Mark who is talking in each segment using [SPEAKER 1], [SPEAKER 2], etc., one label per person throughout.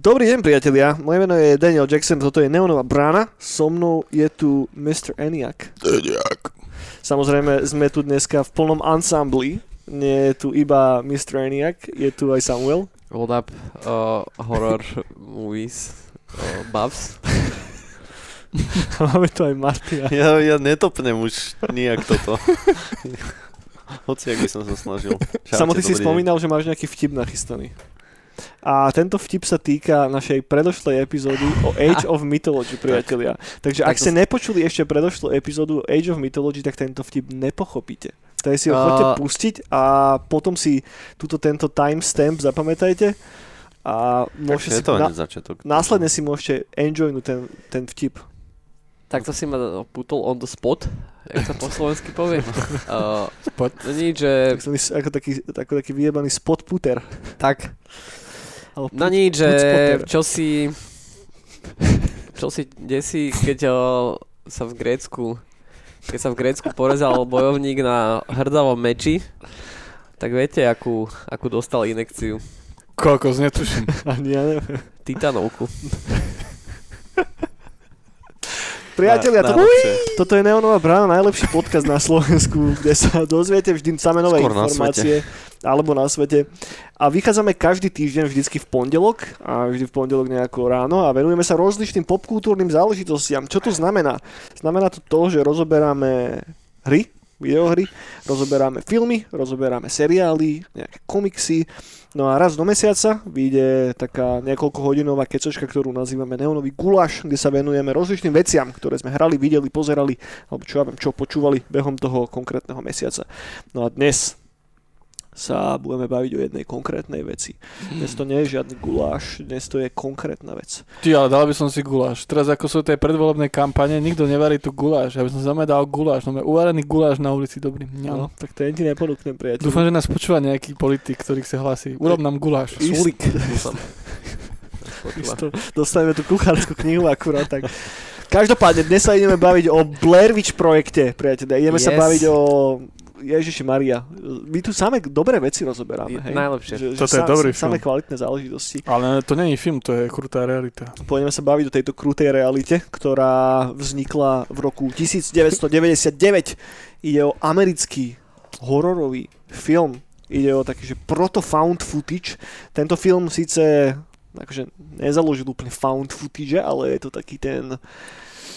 [SPEAKER 1] Dobrý deň, priatelia. Moje meno je Daniel Jackson, toto je Neonová brána. So mnou je tu Mr. Eniak.
[SPEAKER 2] Eniak.
[SPEAKER 1] Samozrejme, sme tu dneska v plnom ansambli. Nie je tu iba Mr. Eniak, je tu aj Samuel.
[SPEAKER 3] What up, uh, horror movies, uh, buffs.
[SPEAKER 1] Máme tu aj Martina.
[SPEAKER 2] Ja, ja netopnem už nijak toto. Hoci, ak by som sa snažil. Čaute,
[SPEAKER 1] Samo ty si
[SPEAKER 2] deň.
[SPEAKER 1] spomínal, že máš nejaký vtip nachystaný. A tento vtip sa týka našej predošlej epizódy o Age of Mythology, priatelia. Takže ak
[SPEAKER 3] Tak
[SPEAKER 1] ste nepočuli ešte predošlú epizódu Age of Mythology, tak tento vtip nepochopíte. Takže si ho
[SPEAKER 3] A-
[SPEAKER 1] chodte pustiť a potom si túto tento timestamp zapamätajte a môžete si na,
[SPEAKER 2] začiatok.
[SPEAKER 1] následne si môžete enjoynúť ten, ten vtip.
[SPEAKER 3] Tak to si ma putol on the spot, jak sa po slovensky povie. Uh,
[SPEAKER 4] Spot.
[SPEAKER 3] no nič, že...
[SPEAKER 1] Tak som ako taký, ako taký vyjebaný spot puter.
[SPEAKER 3] Tak,
[SPEAKER 1] Ale
[SPEAKER 3] no
[SPEAKER 1] put-
[SPEAKER 3] nič, že čo si... Čo si desí, keď uh, sa v Grécku keď sa v Grécku porezal bojovník na hrdavom meči, tak viete, akú, akú dostal inekciu?
[SPEAKER 4] Kokos, netuším.
[SPEAKER 1] Ani ja neviem.
[SPEAKER 3] Titanovku.
[SPEAKER 1] Priatelia,
[SPEAKER 2] Na-
[SPEAKER 1] to,
[SPEAKER 2] najlepšie.
[SPEAKER 1] toto je Neonová brána, najlepší podcast na Slovensku, kde sa dozviete vždy samé nové
[SPEAKER 2] Skôr na
[SPEAKER 1] informácie. Alebo na svete. A vychádzame každý týždeň vždycky v pondelok a vždy v pondelok nejako ráno a venujeme sa rozličným popkultúrnym záležitostiam. Čo to znamená? Znamená to to, že rozoberáme hry, videohry, rozoberáme filmy, rozoberáme seriály, nejaké komiksy. No a raz do mesiaca vyjde taká niekoľko hodinová kecočka, ktorú nazývame Neonový guláš, kde sa venujeme rozličným veciam, ktoré sme hrali, videli, pozerali, alebo čo ja viem, čo počúvali behom toho konkrétneho mesiaca. No a dnes sa budeme baviť o jednej konkrétnej veci. Dnes to nie je žiadny guláš, dnes to je konkrétna vec.
[SPEAKER 4] Ty, ale dal by som si guláš. Teraz ako sú tie predvolebné kampane, nikto nevarí tu guláš. Ja by som znamená dal guláš. No uvarený guláš na ulici, dobrý.
[SPEAKER 1] No,
[SPEAKER 4] No.
[SPEAKER 1] tak to ti neponúknem, priateľ.
[SPEAKER 4] Dúfam, že nás počúva nejaký politik, ktorý sa hlasí. Urob nám guláš.
[SPEAKER 3] Súlik.
[SPEAKER 1] Dostaneme tú kuchárskú knihu akurát tak. Každopádne, dnes sa ideme baviť o Blair Witch projekte, priateľe. Ideme sa
[SPEAKER 3] Yes.
[SPEAKER 1] baviť o Ježiši Maria. My tu samé dobré veci rozoberáme, hej?
[SPEAKER 3] najlepšie.
[SPEAKER 1] Že, že
[SPEAKER 4] Toto je dobrý
[SPEAKER 1] Samé
[SPEAKER 4] film.
[SPEAKER 1] kvalitné záležitosti.
[SPEAKER 4] Ale to není film, to je krutá realita.
[SPEAKER 1] Pôjdeme sa baviť o tejto krutej realite, ktorá vznikla v roku 1999. Ide o americký hororový film. Ide o taký, že proto-found footage. Tento film síce akože nezaložil úplne found footage, ale je to taký ten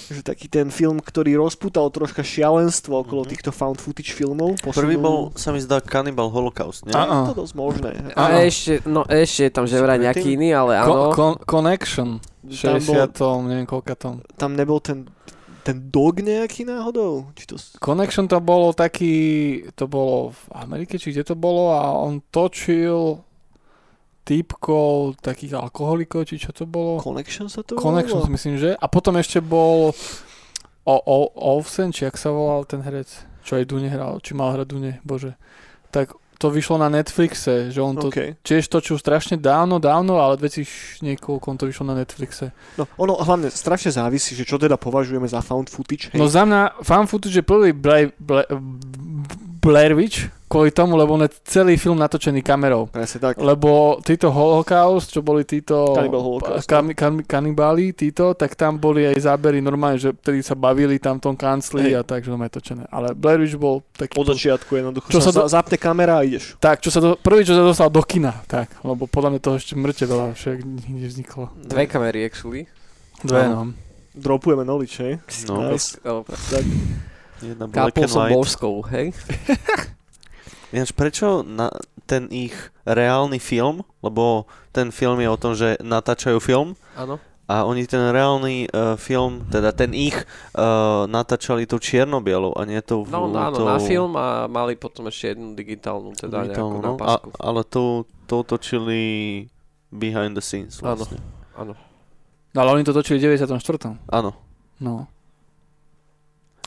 [SPEAKER 1] že taký ten film, ktorý rozputal troška šialenstvo okolo
[SPEAKER 2] Mhm.
[SPEAKER 1] týchto found footage filmov.
[SPEAKER 2] Prvý
[SPEAKER 1] Posunul-
[SPEAKER 2] bol, sa mi zdá, Cannibal Holocaust, nie?
[SPEAKER 1] Je to dosť možné.
[SPEAKER 3] A
[SPEAKER 4] Áno.
[SPEAKER 3] ešte, no ešte je tam že vraj nejaký iný, ale
[SPEAKER 4] Con-
[SPEAKER 3] áno.
[SPEAKER 4] con- connection.
[SPEAKER 1] Tam,
[SPEAKER 4] 60.
[SPEAKER 1] bol,
[SPEAKER 4] neviem koľka tom.
[SPEAKER 1] tam nebol ten, ten dog nejaký náhodou? Či to...
[SPEAKER 4] Connection to bolo taký, to bolo v Amerike, či kde to bolo a on točil typkov, takých alkoholikov, či čo to bolo?
[SPEAKER 1] Connection sa to
[SPEAKER 4] Connections,
[SPEAKER 1] volalo?
[SPEAKER 4] myslím, že. A potom ešte bol o, o, Olsen, či jak sa volal ten herec, čo aj Dune hral, či mal hrať Dune, bože. Tak to vyšlo na Netflixe, že on to
[SPEAKER 1] Okay.
[SPEAKER 4] tiež točil strašne dávno, dávno, ale 2000 niekoľko on to vyšlo na Netflixe.
[SPEAKER 1] No, ono hlavne strašne závisí, že čo teda považujeme za found footage. Hej.
[SPEAKER 4] No za mňa fan footage je prvý Blair, Blair, Blair Witch, kvôli tomu, lebo on je celý film natočený kamerou.
[SPEAKER 1] Presne tak.
[SPEAKER 4] Lebo títo Holocaust, čo boli títo
[SPEAKER 1] Cannibal Holocaust,
[SPEAKER 4] kam, kam, kanibáli, títo, tak tam boli aj zábery normálne, že vtedy sa bavili tam v tom kancli
[SPEAKER 1] Hej.
[SPEAKER 4] a tak, že to je točené. Ale Blair Witch bol taký...
[SPEAKER 1] Od začiatku jednoducho
[SPEAKER 4] Čo
[SPEAKER 1] sa,
[SPEAKER 4] do-
[SPEAKER 1] za, zapne kamera a ideš.
[SPEAKER 4] Tak, čo sa do, prvý, čo sa dostal do kina, tak, lebo podľa mňa toho ešte mŕte veľa však nikde vzniklo.
[SPEAKER 3] Dve kamery actually.
[SPEAKER 4] Dve, no.
[SPEAKER 1] Dropujeme knowledge, hej?
[SPEAKER 2] No,
[SPEAKER 1] Nice. Tak,
[SPEAKER 2] jedna and
[SPEAKER 3] som božskou, hej?
[SPEAKER 2] Ináč prečo na ten ich reálny film, lebo ten film je o tom, že natáčajú film
[SPEAKER 3] Áno.
[SPEAKER 2] a oni ten reálny uh, film, teda ten ich uh, natáčali tou čierno-bielou a nie tou...
[SPEAKER 3] No, no, áno,
[SPEAKER 2] tou,
[SPEAKER 3] na film a mali potom ešte jednu digitálnu, teda
[SPEAKER 2] digitálnu,
[SPEAKER 3] nejakú na
[SPEAKER 2] no. a,
[SPEAKER 3] pasku.
[SPEAKER 2] ale tou, tou točili behind the scenes
[SPEAKER 3] Áno.
[SPEAKER 2] vlastne.
[SPEAKER 3] Áno.
[SPEAKER 4] No ale oni to točili v 94.
[SPEAKER 2] Áno.
[SPEAKER 4] No.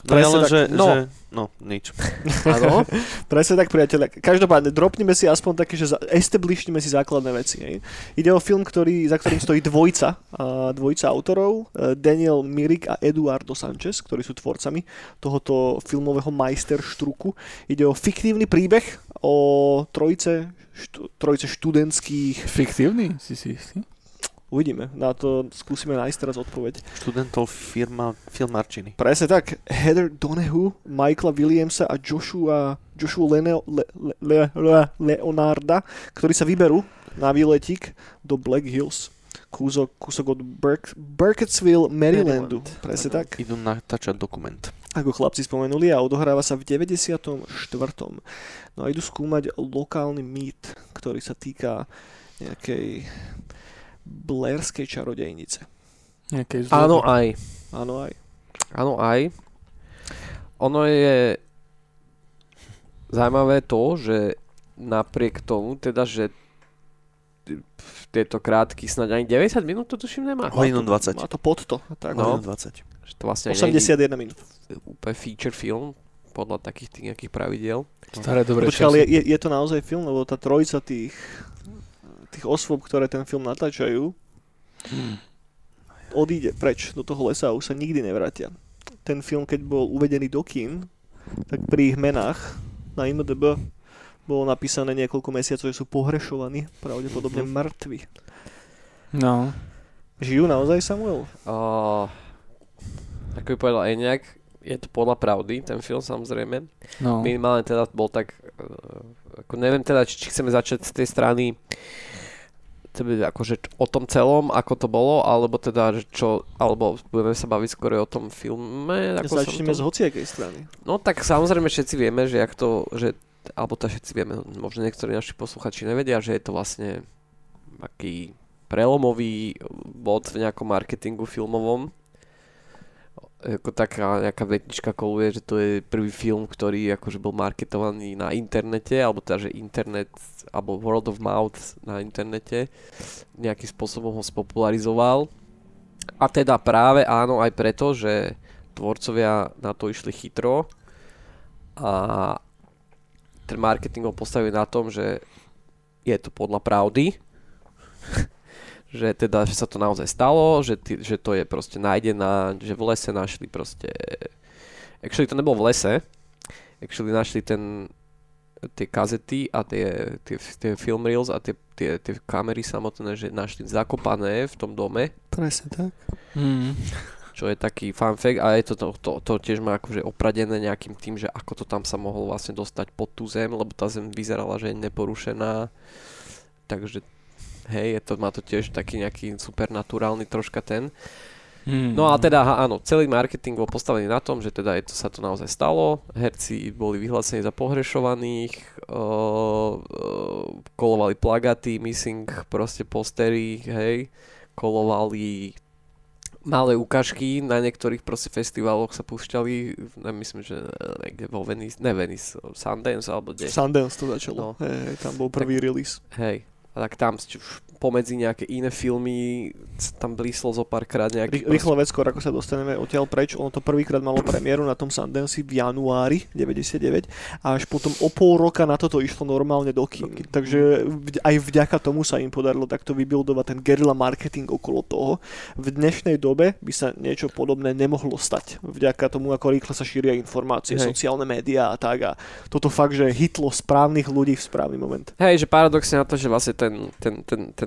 [SPEAKER 2] No ja len,
[SPEAKER 1] tak.
[SPEAKER 2] že,
[SPEAKER 3] No.
[SPEAKER 2] že, no, nič.
[SPEAKER 3] Áno.
[SPEAKER 1] Presne tak, priateľe. Každopádne, dropnime si aspoň také, že establishnime si základné veci. Hej. Ide o film, ktorý, za ktorým stojí dvojca, a dvojca autorov, e, Daniel Mirik a Eduardo Sanchez, ktorí sú tvorcami tohoto filmového majsterštruku. Ide o fiktívny príbeh o trojice, štu, trojice študentských...
[SPEAKER 4] Fiktívny? Si si istý?
[SPEAKER 1] Uvidíme, na to skúsime nájsť teraz odpoveď.
[SPEAKER 2] Študentov firma, filmarčiny.
[SPEAKER 1] Presne tak. Heather Donahue, Michaela Williamsa a Joshua, Joshua Lene, Le, Le, Le, Le, Leonarda, ktorí sa vyberú na výletík do Black Hills. Kúsok, kúsok od Burk, Burkittsville, Marylandu.
[SPEAKER 3] Maryland.
[SPEAKER 1] Presne tak.
[SPEAKER 2] Idú natáčať dokument.
[SPEAKER 1] Ako chlapci spomenuli a odohráva sa v 94. No a idú skúmať lokálny mýt, ktorý sa týka nejakej Blairskej čarodejnice.
[SPEAKER 4] Nejakej
[SPEAKER 3] Áno aj.
[SPEAKER 1] Áno aj.
[SPEAKER 3] Áno aj. Ono je zaujímavé to, že napriek tomu, teda, že tieto krátky, snáď ani 90 minút to tuším nemá.
[SPEAKER 2] Hodinu 20.
[SPEAKER 1] Má to pod to. Tak,
[SPEAKER 3] No.
[SPEAKER 2] Hodinu 20.
[SPEAKER 3] Že to vlastne nie je
[SPEAKER 1] 81 minút.
[SPEAKER 3] úplne feature film podľa takých tých nejakých pravidiel.
[SPEAKER 4] Staré dobré
[SPEAKER 1] Počkaj, ale je, je to naozaj film, lebo tá trojica tých, tých osôb, ktoré ten film natáčajú, odíde preč do toho lesa a už sa nikdy nevrátia. Ten film, keď bol uvedený do kín, tak pri ich menách na IMDB bolo napísané niekoľko mesiacov, že sú pohrešovaní, pravdepodobne
[SPEAKER 2] Mhm.
[SPEAKER 1] mŕtvi.
[SPEAKER 4] No.
[SPEAKER 1] Žijú naozaj, Samuel?
[SPEAKER 3] Uh, ako by povedal Eniak, je to podľa pravdy, ten film samozrejme.
[SPEAKER 4] No.
[SPEAKER 3] Minimálne teda bol tak, uh, ako neviem teda, či, či chceme začať z tej strany tebe, akože o tom celom, ako to bolo, alebo teda, že čo, alebo budeme sa baviť skôr o tom filme. Ako
[SPEAKER 1] Začneme z
[SPEAKER 3] to...
[SPEAKER 1] hociakej strany.
[SPEAKER 3] No tak samozrejme všetci vieme, že jak to, že, alebo to všetci vieme, možno niektorí naši posluchači nevedia, že je to vlastne aký prelomový bod v nejakom marketingu filmovom. Ako taká nejaká vetnička koluje, že to je prvý film, ktorý akože bol marketovaný na internete, alebo teda, že internet, alebo word of mouth na internete nejakým spôsobom ho spopularizoval. A teda práve áno aj preto, že tvorcovia na to išli chytro a ten marketing ho postavili na tom, že je to podľa pravdy, že teda, že sa to naozaj stalo, že, ty, že to je proste nájdená, že v lese našli proste, actually to nebolo v lese, actually našli ten, tie kazety a tie, tie, tie film reels a tie, tie, tie kamery samotné, že našli zakopané v tom dome,
[SPEAKER 1] Presne tak.
[SPEAKER 4] Mm.
[SPEAKER 3] čo je taký fun fact a je to, to, to, to tiež má akože opradené nejakým tým, že ako to tam sa mohlo vlastne dostať pod tú zem, lebo tá zem vyzerala, že je neporušená, takže hej, je to, má to tiež taký nejaký supernaturálny troška ten.
[SPEAKER 4] Mm.
[SPEAKER 3] No a teda áno, celý marketing bol postavený na tom, že teda je to, sa to naozaj stalo, herci boli vyhlásení za pohrešovaných, uh, uh, kolovali plagaty, missing proste postery, hej, kolovali malé ukážky, na niektorých proste festivaloch sa púšťali, ne, myslím, že eh, niekde vo Venice, ne Venice, Sundance alebo kde.
[SPEAKER 1] Sundance to začalo.
[SPEAKER 3] No.
[SPEAKER 1] Hej, tam bol prvý release.
[SPEAKER 3] Hej, tak tam pomedzi nejaké iné filmy tam blíslo zo párkrát nejaký...
[SPEAKER 1] Ry- Rýchlo vec, skôr ako sa dostaneme odtiaľ preč, ono to prvýkrát malo premiéru na tom Sundance v januári 99 a až potom o pol roka na toto išlo normálne do kín. Takže vď- aj vďaka tomu sa im podarilo takto vybuildovať ten guerrilla marketing okolo toho. V dnešnej dobe by sa niečo podobné nemohlo stať. Vďaka tomu, ako rýchle sa šíria informácie,
[SPEAKER 3] Hej.
[SPEAKER 1] sociálne médiá a tak. A toto fakt, že hitlo správnych ľudí v správny moment.
[SPEAKER 3] Hej, že paradoxne na to, že vlastne ten, ten, ten, ten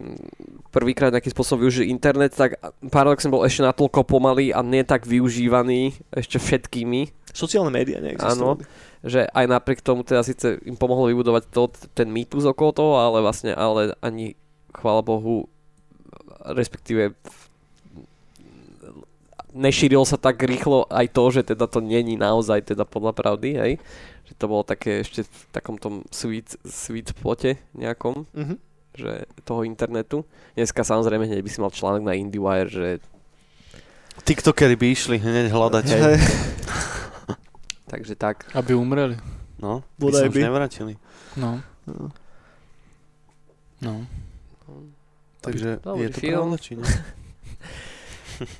[SPEAKER 3] prvýkrát nejakým spôsobom využil internet, tak paradoxne bol ešte natoľko pomalý a nie tak využívaný ešte všetkými,
[SPEAKER 1] Sociálne médiá neexistovali.
[SPEAKER 3] že aj napriek tomu teda síce im pomohlo vybudovať to, ten mýtus okolo toho, ale vlastne ale ani, chvála Bohu, respektíve nešírilo sa tak rýchlo aj to, že teda to není naozaj teda podľa pravdy, hej. Že to bolo také ešte v takom tom sweet, sweet spote nejakom,
[SPEAKER 1] Mhm.
[SPEAKER 3] Že toho internetu. Dneska samozrejme hneď by si mal článok na IndieWire, že
[SPEAKER 2] TikTokery by išli hneď hľadať.
[SPEAKER 3] Hej.
[SPEAKER 1] Hej.
[SPEAKER 3] takže tak.
[SPEAKER 4] Aby umreli.
[SPEAKER 2] No, by sa už nevrátili.
[SPEAKER 4] No.
[SPEAKER 1] No.
[SPEAKER 4] No.
[SPEAKER 2] Takže
[SPEAKER 3] Dobrý
[SPEAKER 2] je to
[SPEAKER 3] film.
[SPEAKER 2] pravda, či nie?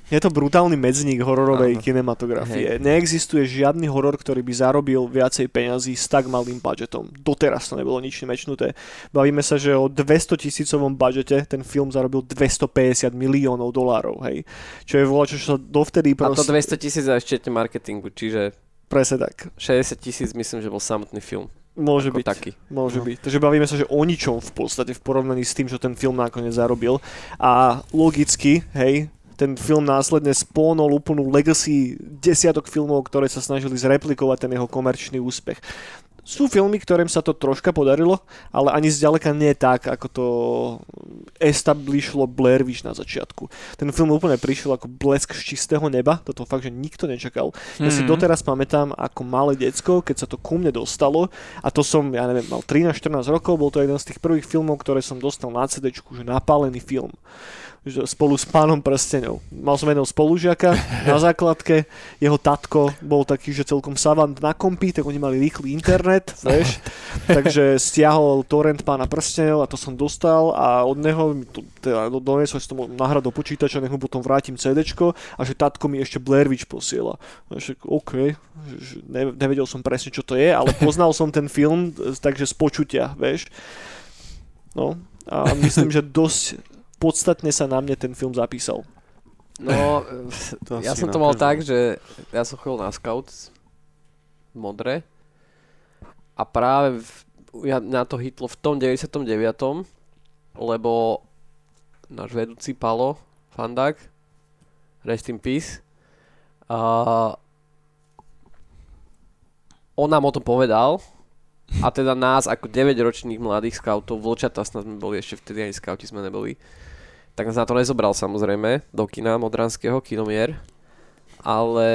[SPEAKER 1] Je to brutálny medzník hororovej
[SPEAKER 3] Áno.
[SPEAKER 1] kinematografie. Neexistuje žiadny horor, ktorý by zarobil viacej peňazí s tak malým budžetom. Doteraz to nebolo nič nemečnuté. Bavíme sa, že o 200 tisícovom budžete ten film zarobil 250 miliónov dolárov, hej. Čo je voľa, čo sa dovtedy
[SPEAKER 3] A to
[SPEAKER 1] proste...
[SPEAKER 3] 200 tisíc aj ešte marketingu, čiže
[SPEAKER 1] Presne tak.
[SPEAKER 3] 60 tisíc myslím, že bol samotný film.
[SPEAKER 1] Môže byť.
[SPEAKER 3] taký.
[SPEAKER 1] Môže
[SPEAKER 2] No.
[SPEAKER 1] byť. Takže bavíme sa, že o ničom v podstate v porovnaní s tým, čo ten film nakoniec zarobil. A logicky, hej, ten film následne spónol úplnú legacy desiatok filmov, ktoré sa snažili zreplikovať ten jeho komerčný úspech. Sú filmy, ktorým sa to troška podarilo, ale ani zďaleka nie tak, ako to establishlo Blair Witch na začiatku. Ten film úplne prišiel ako blesk z čistého neba, toto fakt, že nikto nečakal. Ja si
[SPEAKER 4] Mhm.
[SPEAKER 1] doteraz pamätám ako malé decko, keď sa to ku mne dostalo a to som, ja neviem, mal 13-14 rokov, bol to jeden z tých prvých filmov, ktoré som dostal na CD, že napálený film že spolu s pánom prsteňov. Mal som jedného spolužiaka na základke, jeho tatko bol taký, že celkom savant na kompy, tak oni mali rýchly internet, vieš, takže stiahol torrent pána prsteňov a to som dostal a od neho mi to, teda do- doniesol, že to nahrať do počítača, nech mu potom vrátim CDčko a že tatko mi ešte Blair Witch posiela. Že OK, ne, nevedel som presne, čo to je, ale poznal som ten film, takže z počutia, vieš. No, a myslím, že dosť podstatne sa na mne ten film zapísal.
[SPEAKER 3] No,
[SPEAKER 2] To
[SPEAKER 3] ja som to mal tak, že ja som chodil na scout modre a práve v, ja, na to hitlo v tom 99. lebo náš vedúci Palo Fandák Rest in Peace a on nám o tom povedal a teda nás ako 9-ročných mladých scoutov, vlčatá snad sme boli ešte vtedy, ani scouti sme neboli, tak na to nezobral samozrejme do kina Modranského, kinomier, ale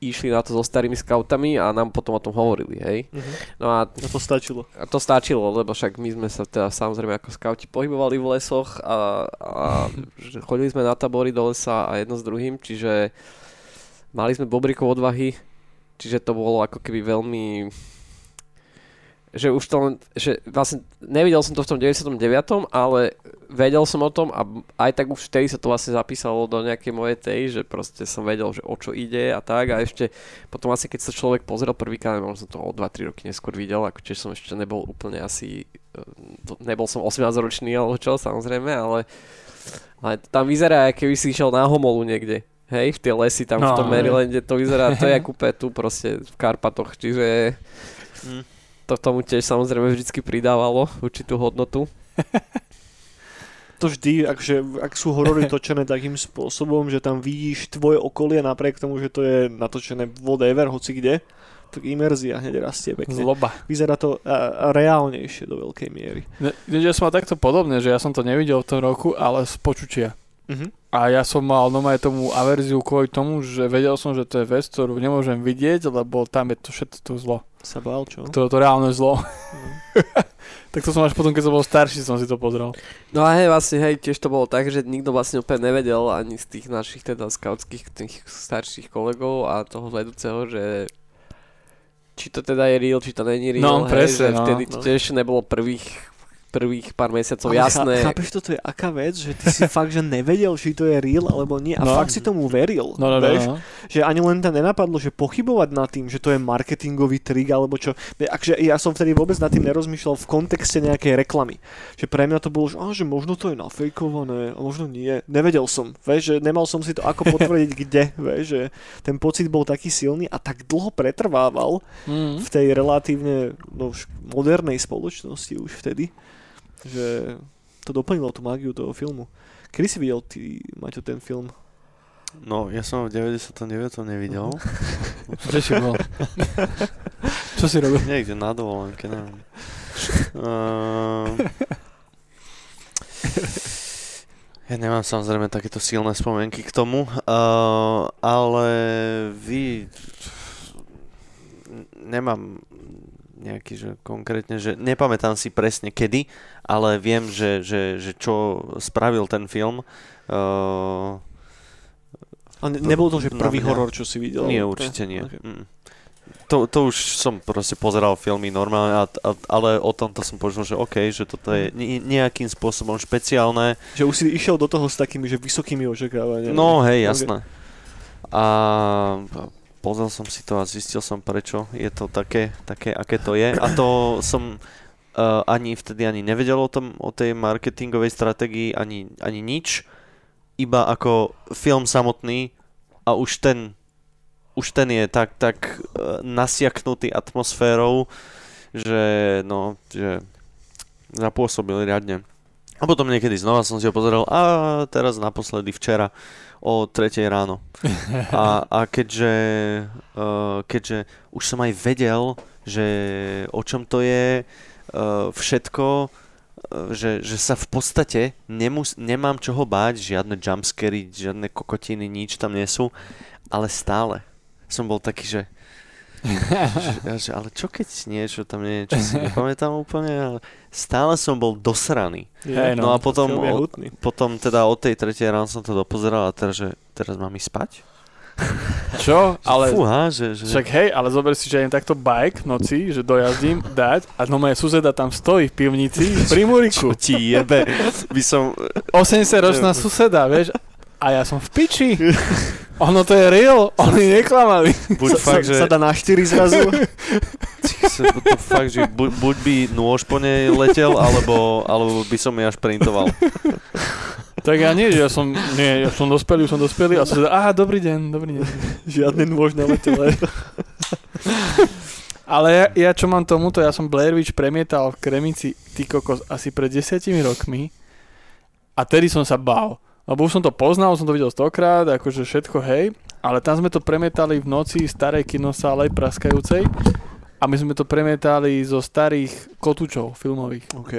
[SPEAKER 3] išli na to so starými scoutami a nám potom o tom hovorili, hej.
[SPEAKER 1] Mhm.
[SPEAKER 3] No a
[SPEAKER 1] A to stačilo.
[SPEAKER 3] a to stačilo, lebo však my sme sa teda samozrejme ako skauti pohybovali v lesoch a, a chodili sme na tabory do lesa a jedno s druhým, čiže mali sme bobrikov odvahy, čiže to bolo ako keby veľmi že už to len, že vlastne nevidel som to v tom 99. ale vedel som o tom a aj tak už vtedy sa to vlastne zapísalo do nejakej mojej tej, že proste som vedel, že o čo ide a tak a ešte potom asi keď sa človek pozrel prvýkrát, možno som to o 2-3 roky neskôr videl, ako tiež som ešte nebol úplne asi, e, nebol som 18 ročný alebo čo, samozrejme, ale, ale tam vyzerá, keby si išiel na homolu niekde. Hej, v tie lesy tam v
[SPEAKER 4] No,
[SPEAKER 3] tom
[SPEAKER 4] hej.
[SPEAKER 3] Marylande to vyzerá, to je ako úplne tu proste v Karpatoch, čiže
[SPEAKER 2] Mm.
[SPEAKER 3] To tomu tiež samozrejme vždycky pridávalo určitú hodnotu.
[SPEAKER 1] To vždy, akže, ak sú horory točené takým spôsobom, že tam vidíš tvoje okolie napriek tomu, že to je natočené whatever, hoci kde, tak imerzia hneď rastie pekne.
[SPEAKER 4] Zloba.
[SPEAKER 1] Vyzerá to a, a reálnejšie do veľkej miery.
[SPEAKER 4] Ne, ja som mal takto podobne, že ja som to nevidel v tom roku, ale z počutia.
[SPEAKER 1] Mhm.
[SPEAKER 4] A ja som mal normálne tomu averziu kvôli tomu, že vedel som, že to je vec, ktorú nemôžem vidieť, lebo tam je to všetko to zlo.
[SPEAKER 1] Sa bál, čo?
[SPEAKER 4] To, to reálne zlo.
[SPEAKER 1] Mhm.
[SPEAKER 4] tak to som až potom, keď som bol starší, som si to pozrel.
[SPEAKER 3] No a hej, vlastne hej, tiež to bolo tak, že nikto vlastne úplne nevedel ani z tých našich teda skautských, tých starších kolegov a toho vedúceho, že či to teda je real, či to není real,
[SPEAKER 4] No,
[SPEAKER 3] hej,
[SPEAKER 4] presne,
[SPEAKER 3] že
[SPEAKER 4] no.
[SPEAKER 3] vtedy
[SPEAKER 1] No.
[SPEAKER 3] tiež nebolo prvých prvých pár mesiacov
[SPEAKER 1] Ale
[SPEAKER 3] jasné.
[SPEAKER 1] Chá, chápeš, toto je aká vec, že ty si fakt, že nevedel, či to je real alebo nie a
[SPEAKER 4] No.
[SPEAKER 1] fakt si tomu veril.
[SPEAKER 4] No, no, no,
[SPEAKER 1] vieš?
[SPEAKER 4] no.
[SPEAKER 1] Že ani len tam nenapadlo, že pochybovať nad tým, že to je marketingový trik alebo čo. Akže ja som vtedy vôbec nad tým nerozmýšľal v kontexte nejakej reklamy. Že pre mňa to bolo, že, á, že možno to je nafejkované a možno nie. Nevedel som, vieš, že nemal som si to ako potvrdiť kde, vieš, že ten pocit bol taký silný a tak dlho pretrvával
[SPEAKER 4] Mm.
[SPEAKER 1] v tej relatívne no, už modernej spoločnosti už vtedy, že to doplnilo tú mágiu toho filmu. Kedy si videl ty, Maťo, ten film?
[SPEAKER 2] No, ja som ho v 99. nevidel.
[SPEAKER 4] Kde si bol? Čo si robil?
[SPEAKER 2] Niekde na dovolenke, neviem. Uh, ja nemám samozrejme takéto silné spomienky k tomu, uh, ale vy... Nemám nejaký, že konkrétne, že nepamätám si presne kedy, ale viem, že, že, že čo spravil ten film. Uh,
[SPEAKER 1] A ne, nebol to, že prvý
[SPEAKER 2] mňa?
[SPEAKER 1] horor, čo si videl?
[SPEAKER 2] nie, určite nie.
[SPEAKER 1] Okay.
[SPEAKER 2] Mm. to, to už som proste pozeral filmy normálne, a, a, ale o tomto som počul, že OK, že toto je ne, nejakým spôsobom špeciálne.
[SPEAKER 1] Že už si išiel do toho s takými, že vysokými očakávaniami.
[SPEAKER 2] No hej, jasné. A pozrel som si to a zistil som prečo je to také, také aké to je. A to som uh, ani vtedy ani nevedel o, tom, o tej marketingovej stratégii, ani, ani nič. Iba ako film samotný a už ten už ten je tak, tak uh, nasiaknutý atmosférou, že no, že zapôsobil riadne. A potom niekedy znova som si ho pozeral a teraz naposledy včera o 3 ráno. A, a keďže, uh, keďže už som aj vedel, že o čom to je, uh, všetko, uh, že, že sa v podstate nemus- nemám čoho báť, žiadne jumpscary, žiadne kokotiny, nič tam nie sú, ale stále som bol taký, že, že, že ale čo keď niečo tam nie čo si nepamätám úplne, ale stále som bol dosraný.
[SPEAKER 4] Hej,
[SPEAKER 2] No a potom, o, potom teda od tej tretej ráno som to dopozeral a teraz, že teraz mám ísť spať?
[SPEAKER 4] Čo? Ale...
[SPEAKER 2] Fúha, že, že...
[SPEAKER 4] Však hej, ale zober si, že idem takto bike v noci, že dojazdím, dať a no moje suseda tam stojí v pivnici pri Muriku.
[SPEAKER 2] Čo ti jebe? By som...
[SPEAKER 4] 80-ročná suseda, vieš, a ja som v piči. Ono to je real, oni neklamali.
[SPEAKER 2] Buď
[SPEAKER 1] sa,
[SPEAKER 2] fakt,
[SPEAKER 1] sa,
[SPEAKER 2] že...
[SPEAKER 1] sa dá na 4 zrazu.
[SPEAKER 2] to fakt, že buď, buď by nôž po nej letel, alebo, alebo by som jej až printoval.
[SPEAKER 4] Tak ja nie, že ja som, nie, ja som dospelý, už som dospelý a suseda, aha, dobrý deň, dobrý deň.
[SPEAKER 1] Žiadny nôž na letele.
[SPEAKER 4] Ale ja, ja čo mám tomuto, ja som Blair Witch premietal v Kremici, ty kokos, asi pred desiatimi rokmi a tedy som sa bál. Lebo už som to poznal, som to videl stokrát, akože všetko hej, ale tam sme to premietali v noci starej kinosále praskajúcej a my sme to premietali zo starých kotúčov filmových.
[SPEAKER 1] OK.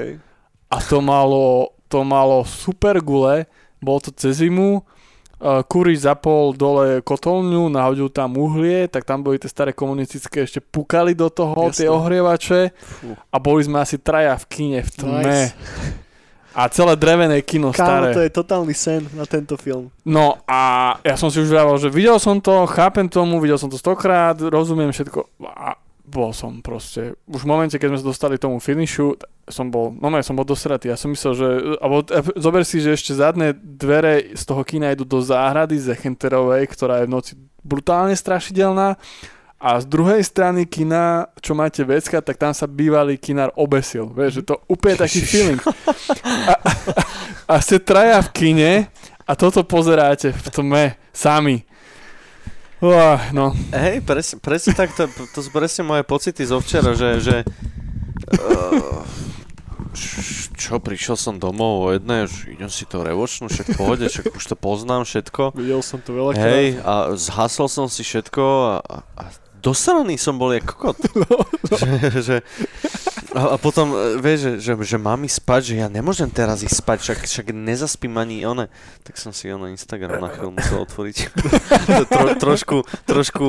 [SPEAKER 4] A to malo, to malo super gule, bolo to cez zimu, uh, Kuriš zapol dole kotolňu, nahodil tam uhlie, tak tam boli tie staré komunistické, ešte pukali do toho
[SPEAKER 1] Jasné.
[SPEAKER 4] tie ohrievače
[SPEAKER 1] Fú.
[SPEAKER 4] a boli sme asi traja v kine v tme.
[SPEAKER 1] Nice.
[SPEAKER 4] A celé drevené kino
[SPEAKER 1] Kámo,
[SPEAKER 4] staré.
[SPEAKER 1] to je totálny sen na tento film.
[SPEAKER 4] No a ja som si už vravel, že videl som to, chápem tomu, videl som to stokrát, rozumiem všetko a bol som proste, už v momente, keď sme sa dostali tomu finishu, som bol, no ja som bol dosratý, ja som myslel, že, alebo zober si, že ešte zadné dvere z toho kina idú do záhrady Zechenterovej, ktorá je v noci brutálne strašidelná a z druhej strany kina, čo máte vecka, tak tam sa bývalý kinár obesil. Vieš, že to úplne taký feeling. A, a, a ste traja v kine a toto pozeráte v tme sami. Uah, no,
[SPEAKER 2] Hej, presne, presne tak, to, to sú presne moje pocity zo včera, že, že uh, čo, prišiel som domov o jednej, už idem si to revočnúť, však pohode, však už to poznám všetko.
[SPEAKER 1] Videl som to veľa
[SPEAKER 2] Hej, a zhasol som si všetko a, a dosraný som bol jak kokot. že, že, a, a potom, e, vieš, že, že, že mám ísť spať, že ja nemôžem teraz ísť spať, však, však nezaspím ani one. Tak som si ono Instagram na chvíľu musel otvoriť. Tro, trošku, trošku,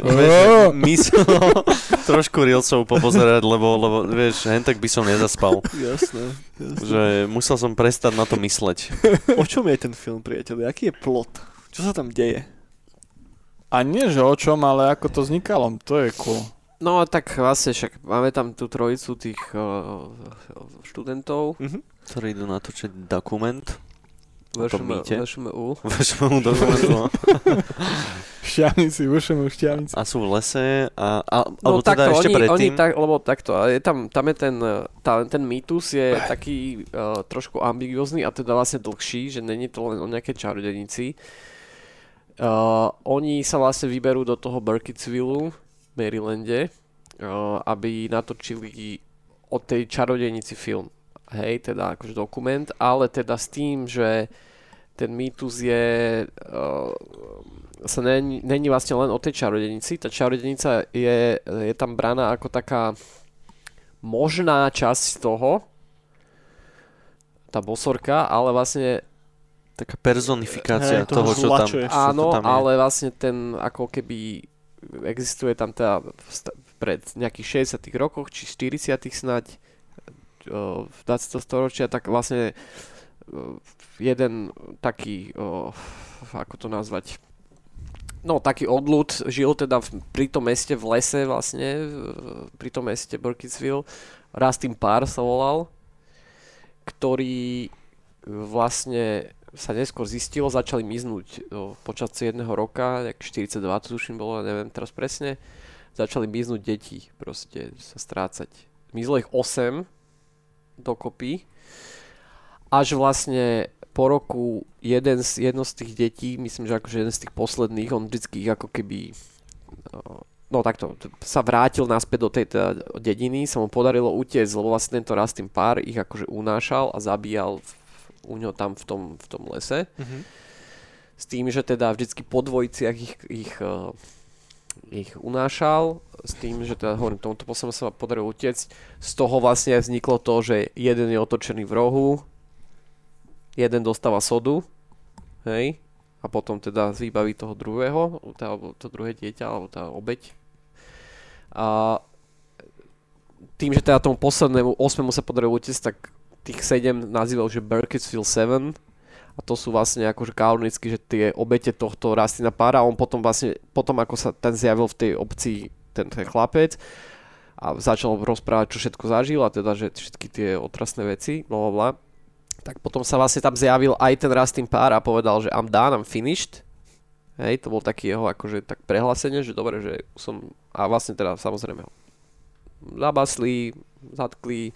[SPEAKER 2] vieš, že mysl, trošku reelsov popozerať, lebo, lebo vieš, hen tak by som nezaspal.
[SPEAKER 1] Jasné. jasné.
[SPEAKER 2] Že musel som prestať na to mysleť.
[SPEAKER 1] O čom je ten film, priateľ? Aký je plot? Čo sa tam deje?
[SPEAKER 4] A nie, že o čom, ale ako to vznikalo, to je cool.
[SPEAKER 3] No tak vlastne však máme tam tú trojicu tých uh, študentov.
[SPEAKER 1] Mhm.
[SPEAKER 2] Ktorí idú natočiť dokument. Mýte.
[SPEAKER 3] VŠMU.
[SPEAKER 2] Vašemu dokumentu.
[SPEAKER 4] Šťavnici, ušem už šťavnici.
[SPEAKER 2] A sú v lese a, a
[SPEAKER 3] No
[SPEAKER 2] alebo teda
[SPEAKER 3] takto,
[SPEAKER 2] ešte
[SPEAKER 3] oni, oni
[SPEAKER 2] predtým.
[SPEAKER 3] tak, lebo takto, je tam, tam je ten, eh, tá, ten mýtus je taký uh, trošku ambigiózny a teda vlastne dlhší, že není to len o nejakej čarodenici. Uh, oni sa vlastne vyberú do toho Burkittsville, Marylande, uh, aby natočili o tej čarodenici film. Hej, teda akože dokument, ale teda s tým, že ten mýtus je uh, sa není vlastne len o tej čarodenici. Tá čarodenica je, je tam braná ako taká možná časť toho, tá bosorka, ale vlastne
[SPEAKER 2] Taká personifikácia
[SPEAKER 1] Hej,
[SPEAKER 2] toho,
[SPEAKER 1] toho
[SPEAKER 2] čo tam,
[SPEAKER 1] čo
[SPEAKER 3] áno,
[SPEAKER 2] to tam je.
[SPEAKER 3] ale vlastne ten ako keby existuje tam teda pred nejakých 60 rokoch, či 40 snáď v 20. storočia, tak vlastne jeden taký, ako to nazvať, no taký odľud, žil teda v, pri tom meste v lese vlastne, pri tom meste Burkittsville. Rastin Pár sa volal, ktorý vlastne sa neskôr zistilo, začali miznúť o, počas jedného roka, jak 42 to tuším bolo, neviem teraz presne, začali miznúť deti, proste sa strácať. Mizlo ich 8 dokopy, až vlastne po roku jeden z, jedno z tých detí, myslím, že akože jeden z tých posledných, on vždycky ako keby o, no takto, sa vrátil naspäť do tej teda dediny, sa mu podarilo utiecť, lebo vlastne tento raz tým pár ich akože unášal a zabíjal v, u ňo tam v tom, v tom lese.
[SPEAKER 1] Mhm.
[SPEAKER 3] S tým, že teda vždycky po dvojiciach ich, ich, eh, ich unášal, s tým, že teda hovorím, tomuto poslednému sa podarilo utiecť. Z toho vlastne vzniklo to, že jeden je otočený v rohu, jeden dostáva sodu, hej, a potom teda z výbaví toho druhého, tá, alebo to druhé dieťa, alebo tá obeď. A tým, že teda tomu poslednému, osmému sa podarilo utiecť, tak tých 7 nazýval, že Burkittsville 7 a to sú vlastne akože kanonicky, že tie obete tohto rastlina pára. A on potom vlastne, potom ako sa ten zjavil v tej obci, ten, ten chlapec a začal rozprávať, čo všetko zažil a teda, že všetky tie otrasné veci, bla tak potom sa vlastne tam zjavil aj ten rastlin pár a povedal, že I'm done, I'm finished. Hej, to bol taký jeho akože tak prehlásenie, že dobre, že som, a vlastne teda samozrejme zabasli, zatkli,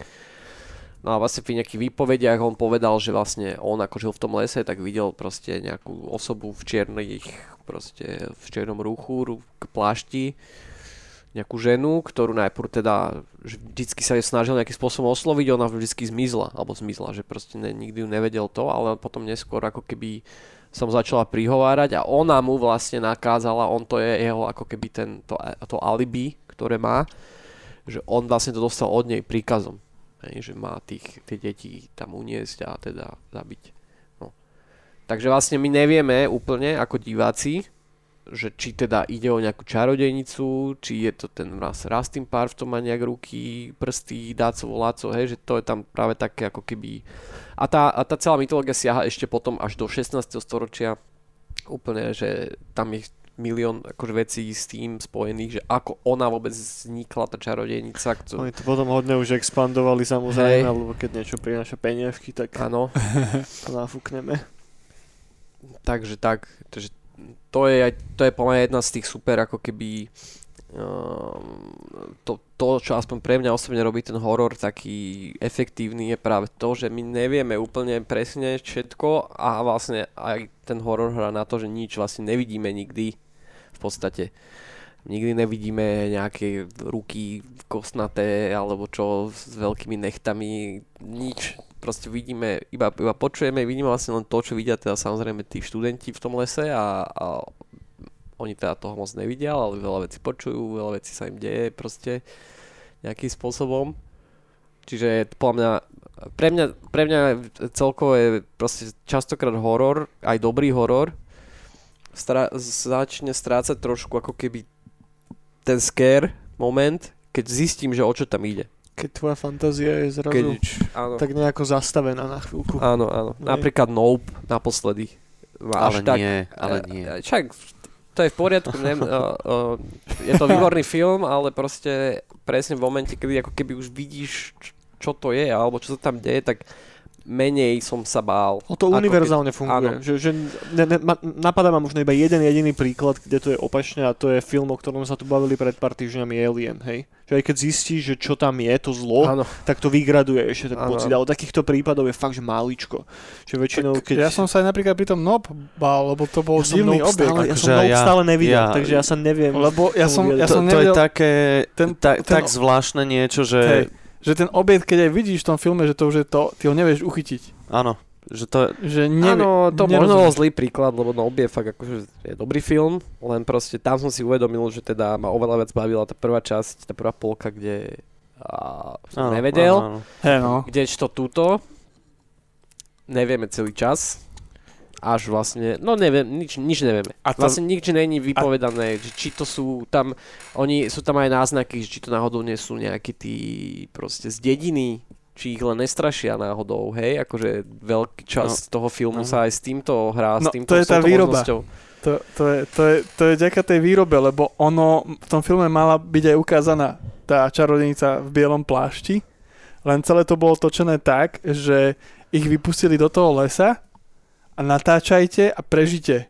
[SPEAKER 3] No a vlastne pri nejakých výpovediach on povedal, že vlastne on ako žil v tom lese, tak videl proste nejakú osobu v čiernych, proste v čiernom ruchu, ru- k plášti, nejakú ženu, ktorú najprv teda vždycky sa jej snažil nejakým spôsobom osloviť, ona vždycky zmizla, alebo zmizla, že proste ne, nikdy ju nevedel to, ale potom neskôr ako keby som začala prihovárať a ona mu vlastne nakázala, on to je jeho ako keby ten, to, to alibi, ktoré má, že on vlastne to dostal od nej príkazom. Že má tých, tie deti tam uniesť a teda zabiť. No. Takže vlastne my nevieme úplne ako diváci, že či teda ide o nejakú čarodejnicu, či je to ten raz Rastin pár v tom má nejak ruky, prsty, dáco, voláco, hej, že to je tam práve také ako keby... A tá, a tá celá mytológia siaha ešte potom až do 16. storočia úplne, že tam je milión akože vecí s tým spojených, že ako ona vôbec vznikla, tá čarodejnica. Kto...
[SPEAKER 1] Oni to potom hodne už expandovali samozrejme,
[SPEAKER 3] Hej.
[SPEAKER 1] alebo keď niečo prináša peniažky, tak
[SPEAKER 3] Áno,
[SPEAKER 1] to nafúkneme.
[SPEAKER 3] takže tak, takže to je, to je mňa jedna z tých super ako keby um, to, to, čo aspoň pre mňa osobne robí ten horor taký efektívny je práve to, že my nevieme úplne presne všetko a vlastne aj ten horor hrá na to, že nič vlastne nevidíme nikdy podstate. Nikdy nevidíme nejaké ruky kostnaté alebo čo s veľkými nechtami, nič. Proste vidíme, iba, iba počujeme, vidíme vlastne len to, čo vidia teda samozrejme tí študenti v tom lese a, a oni teda toho moc nevidia, ale veľa vecí počujú, veľa vecí sa im deje proste nejakým spôsobom. Čiže podľa mňa, pre mňa, pre mňa celkovo je proste častokrát horor, aj dobrý horor, stra- začne strácať trošku ako keby ten scare moment, keď zistím, že o čo tam ide.
[SPEAKER 1] Keď tvoja fantázia je zrazu
[SPEAKER 3] Keď, áno,
[SPEAKER 1] tak nejako zastavená na chvíľku.
[SPEAKER 3] áno, áno.
[SPEAKER 1] Hej.
[SPEAKER 3] Napríklad Nope naposledy. Ma
[SPEAKER 2] Ale
[SPEAKER 3] až tak,
[SPEAKER 2] nie, ale nie.
[SPEAKER 3] e, Však to je v poriadku, ne, uh, uh, je to výborný film, ale proste presne v momente, kedy ako keby už vidíš, čo to je, alebo čo sa tam deje, tak menej som sa bál.
[SPEAKER 1] O to univerzálne
[SPEAKER 3] keď-
[SPEAKER 1] funguje.
[SPEAKER 3] áno.
[SPEAKER 1] Že, že ne, ne, ma, napadá ma možno iba jeden jediný príklad, kde to je opačne a to je film, o ktorom sa tu bavili pred pár týždňami Alien, hej? Že aj keď zistíš, že čo tam je, to zlo,
[SPEAKER 3] Áno,
[SPEAKER 1] tak to vygraduje ešte ten
[SPEAKER 3] Áno.
[SPEAKER 1] pocit. Ale takýchto prípadov je fakt, že máličko. Že väčšinou,
[SPEAKER 4] Tak
[SPEAKER 1] keď...
[SPEAKER 4] Ja som sa aj napríklad pri tom Nob bál, lebo to bol
[SPEAKER 1] ja
[SPEAKER 4] divný
[SPEAKER 1] Nope
[SPEAKER 4] objekt.
[SPEAKER 1] stále, ja som
[SPEAKER 2] Akože
[SPEAKER 1] Nope
[SPEAKER 2] ja-
[SPEAKER 1] stále nevidel,
[SPEAKER 2] ja-
[SPEAKER 1] takže ja sa neviem.
[SPEAKER 4] Lebo ja som, ja
[SPEAKER 2] to,
[SPEAKER 4] som
[SPEAKER 2] to je
[SPEAKER 4] nevedel,
[SPEAKER 2] také,
[SPEAKER 4] ten-
[SPEAKER 2] tak,
[SPEAKER 4] ten-
[SPEAKER 2] tak zvláštne niečo, že
[SPEAKER 4] hej, že ten objekt, keď aj vidíš v tom filme, že to už je to, ty ho nevieš uchytiť.
[SPEAKER 2] áno, že to,
[SPEAKER 4] Že nevie,
[SPEAKER 3] Áno, to možno bol zlý príklad, lebo no je fakt akože je dobrý film, len proste tam som si uvedomil, že teda ma oveľa viac bavila tá prvá časť, tá prvá polka, kde a, som
[SPEAKER 2] áno,
[SPEAKER 3] nevedel,
[SPEAKER 2] Áno, áno.
[SPEAKER 4] No.
[SPEAKER 3] kdežto túto nevieme celý čas, až vlastne, no neviem, nič, nič nevieme.
[SPEAKER 4] A to-
[SPEAKER 3] Vlastne nič není vypovedané, že či to sú tam, oni, sú tam aj náznaky, že či to náhodou nie sú nejakí tí proste z dediny, či ich len nestrašia náhodou, hej, akože veľký čas toho filmu
[SPEAKER 2] no.
[SPEAKER 3] sa aj s týmto hrá,
[SPEAKER 4] No,
[SPEAKER 3] s týmto
[SPEAKER 4] to je tá výroba. To To, to, je, to, je, to je ďaká tej výrobe, lebo ono v tom filme mala byť aj ukázaná tá čarodenica v bielom plášti, len celé to bolo točené tak, že ich vypustili do toho lesa a natáčajte a prežite.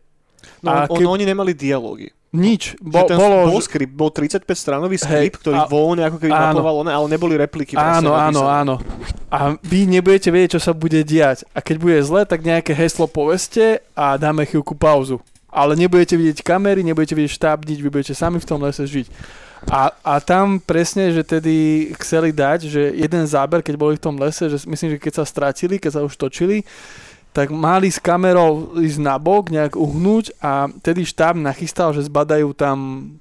[SPEAKER 1] No,
[SPEAKER 4] A
[SPEAKER 1] on,
[SPEAKER 4] keď-
[SPEAKER 1] oni nemali dialógy.
[SPEAKER 4] Nič.
[SPEAKER 1] Bo,
[SPEAKER 4] Bo,
[SPEAKER 1] ten
[SPEAKER 4] bolo,
[SPEAKER 1] bol skript, bol 35 stranový
[SPEAKER 4] Hej,
[SPEAKER 1] skript, ktorý
[SPEAKER 4] a-
[SPEAKER 1] voľne ako keby
[SPEAKER 4] áno.
[SPEAKER 1] mapoval, one, ale neboli repliky.
[SPEAKER 4] Áno, áno, áno. A vy nebudete vedieť, čo sa bude diať. A keď bude zle, tak nejaké heslo poveste a dáme chvíľku pauzu. Ale nebudete vidieť kamery, nebudete vidieť štáb, nič, vy budete sami v tom lese žiť. A, a tam presne, že tedy chceli dať, že jeden záber, keď boli v tom lese, že myslím, že keď sa stratili, keď sa už točili, tak mali s kamerou ísť na bok, nejak uhnúť a tedy štáb nachystal, že zbadajú tam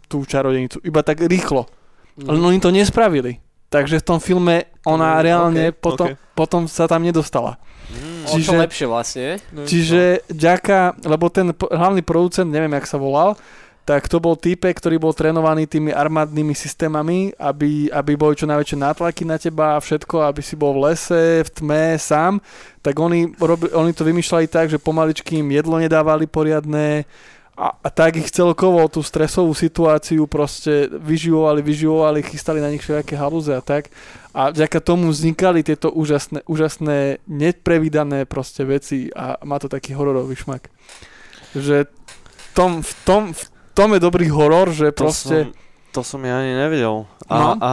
[SPEAKER 4] tú čarodenicu. Iba tak rýchlo.
[SPEAKER 1] Mhm.
[SPEAKER 4] Len oni to nespravili. Takže v tom filme ona
[SPEAKER 1] Mm,
[SPEAKER 4] reálne
[SPEAKER 1] ok,
[SPEAKER 4] potom,
[SPEAKER 1] ok.
[SPEAKER 4] potom sa tam nedostala.
[SPEAKER 2] Mm.
[SPEAKER 3] O čo
[SPEAKER 4] Čiže-
[SPEAKER 3] lepšie vlastne.
[SPEAKER 1] No,
[SPEAKER 4] Čiže ďaká, lebo ten hlavný producent, neviem jak sa volal, tak to bol týpek, ktorý bol trénovaný tými armádnymi systémami, aby, aby boli čo najväčšie nátlaky na teba a všetko, aby si bol v lese, v tme, sám. Tak oni, robi, oni to vymýšľali tak, že pomaličky im jedlo nedávali poriadne a, a tak ich celkovo tú stresovú situáciu proste vyživovali, vyživovali, chystali na nich všetké halúze a tak. A vďaka tomu vznikali tieto úžasné, úžasné, neprevídané proste veci a má to taký hororový šmak. Že tom, v, tom, v tom je dobrý horor, že
[SPEAKER 2] To
[SPEAKER 4] proste...
[SPEAKER 2] som, to som ja ani nevedel. A,
[SPEAKER 4] No.
[SPEAKER 2] a,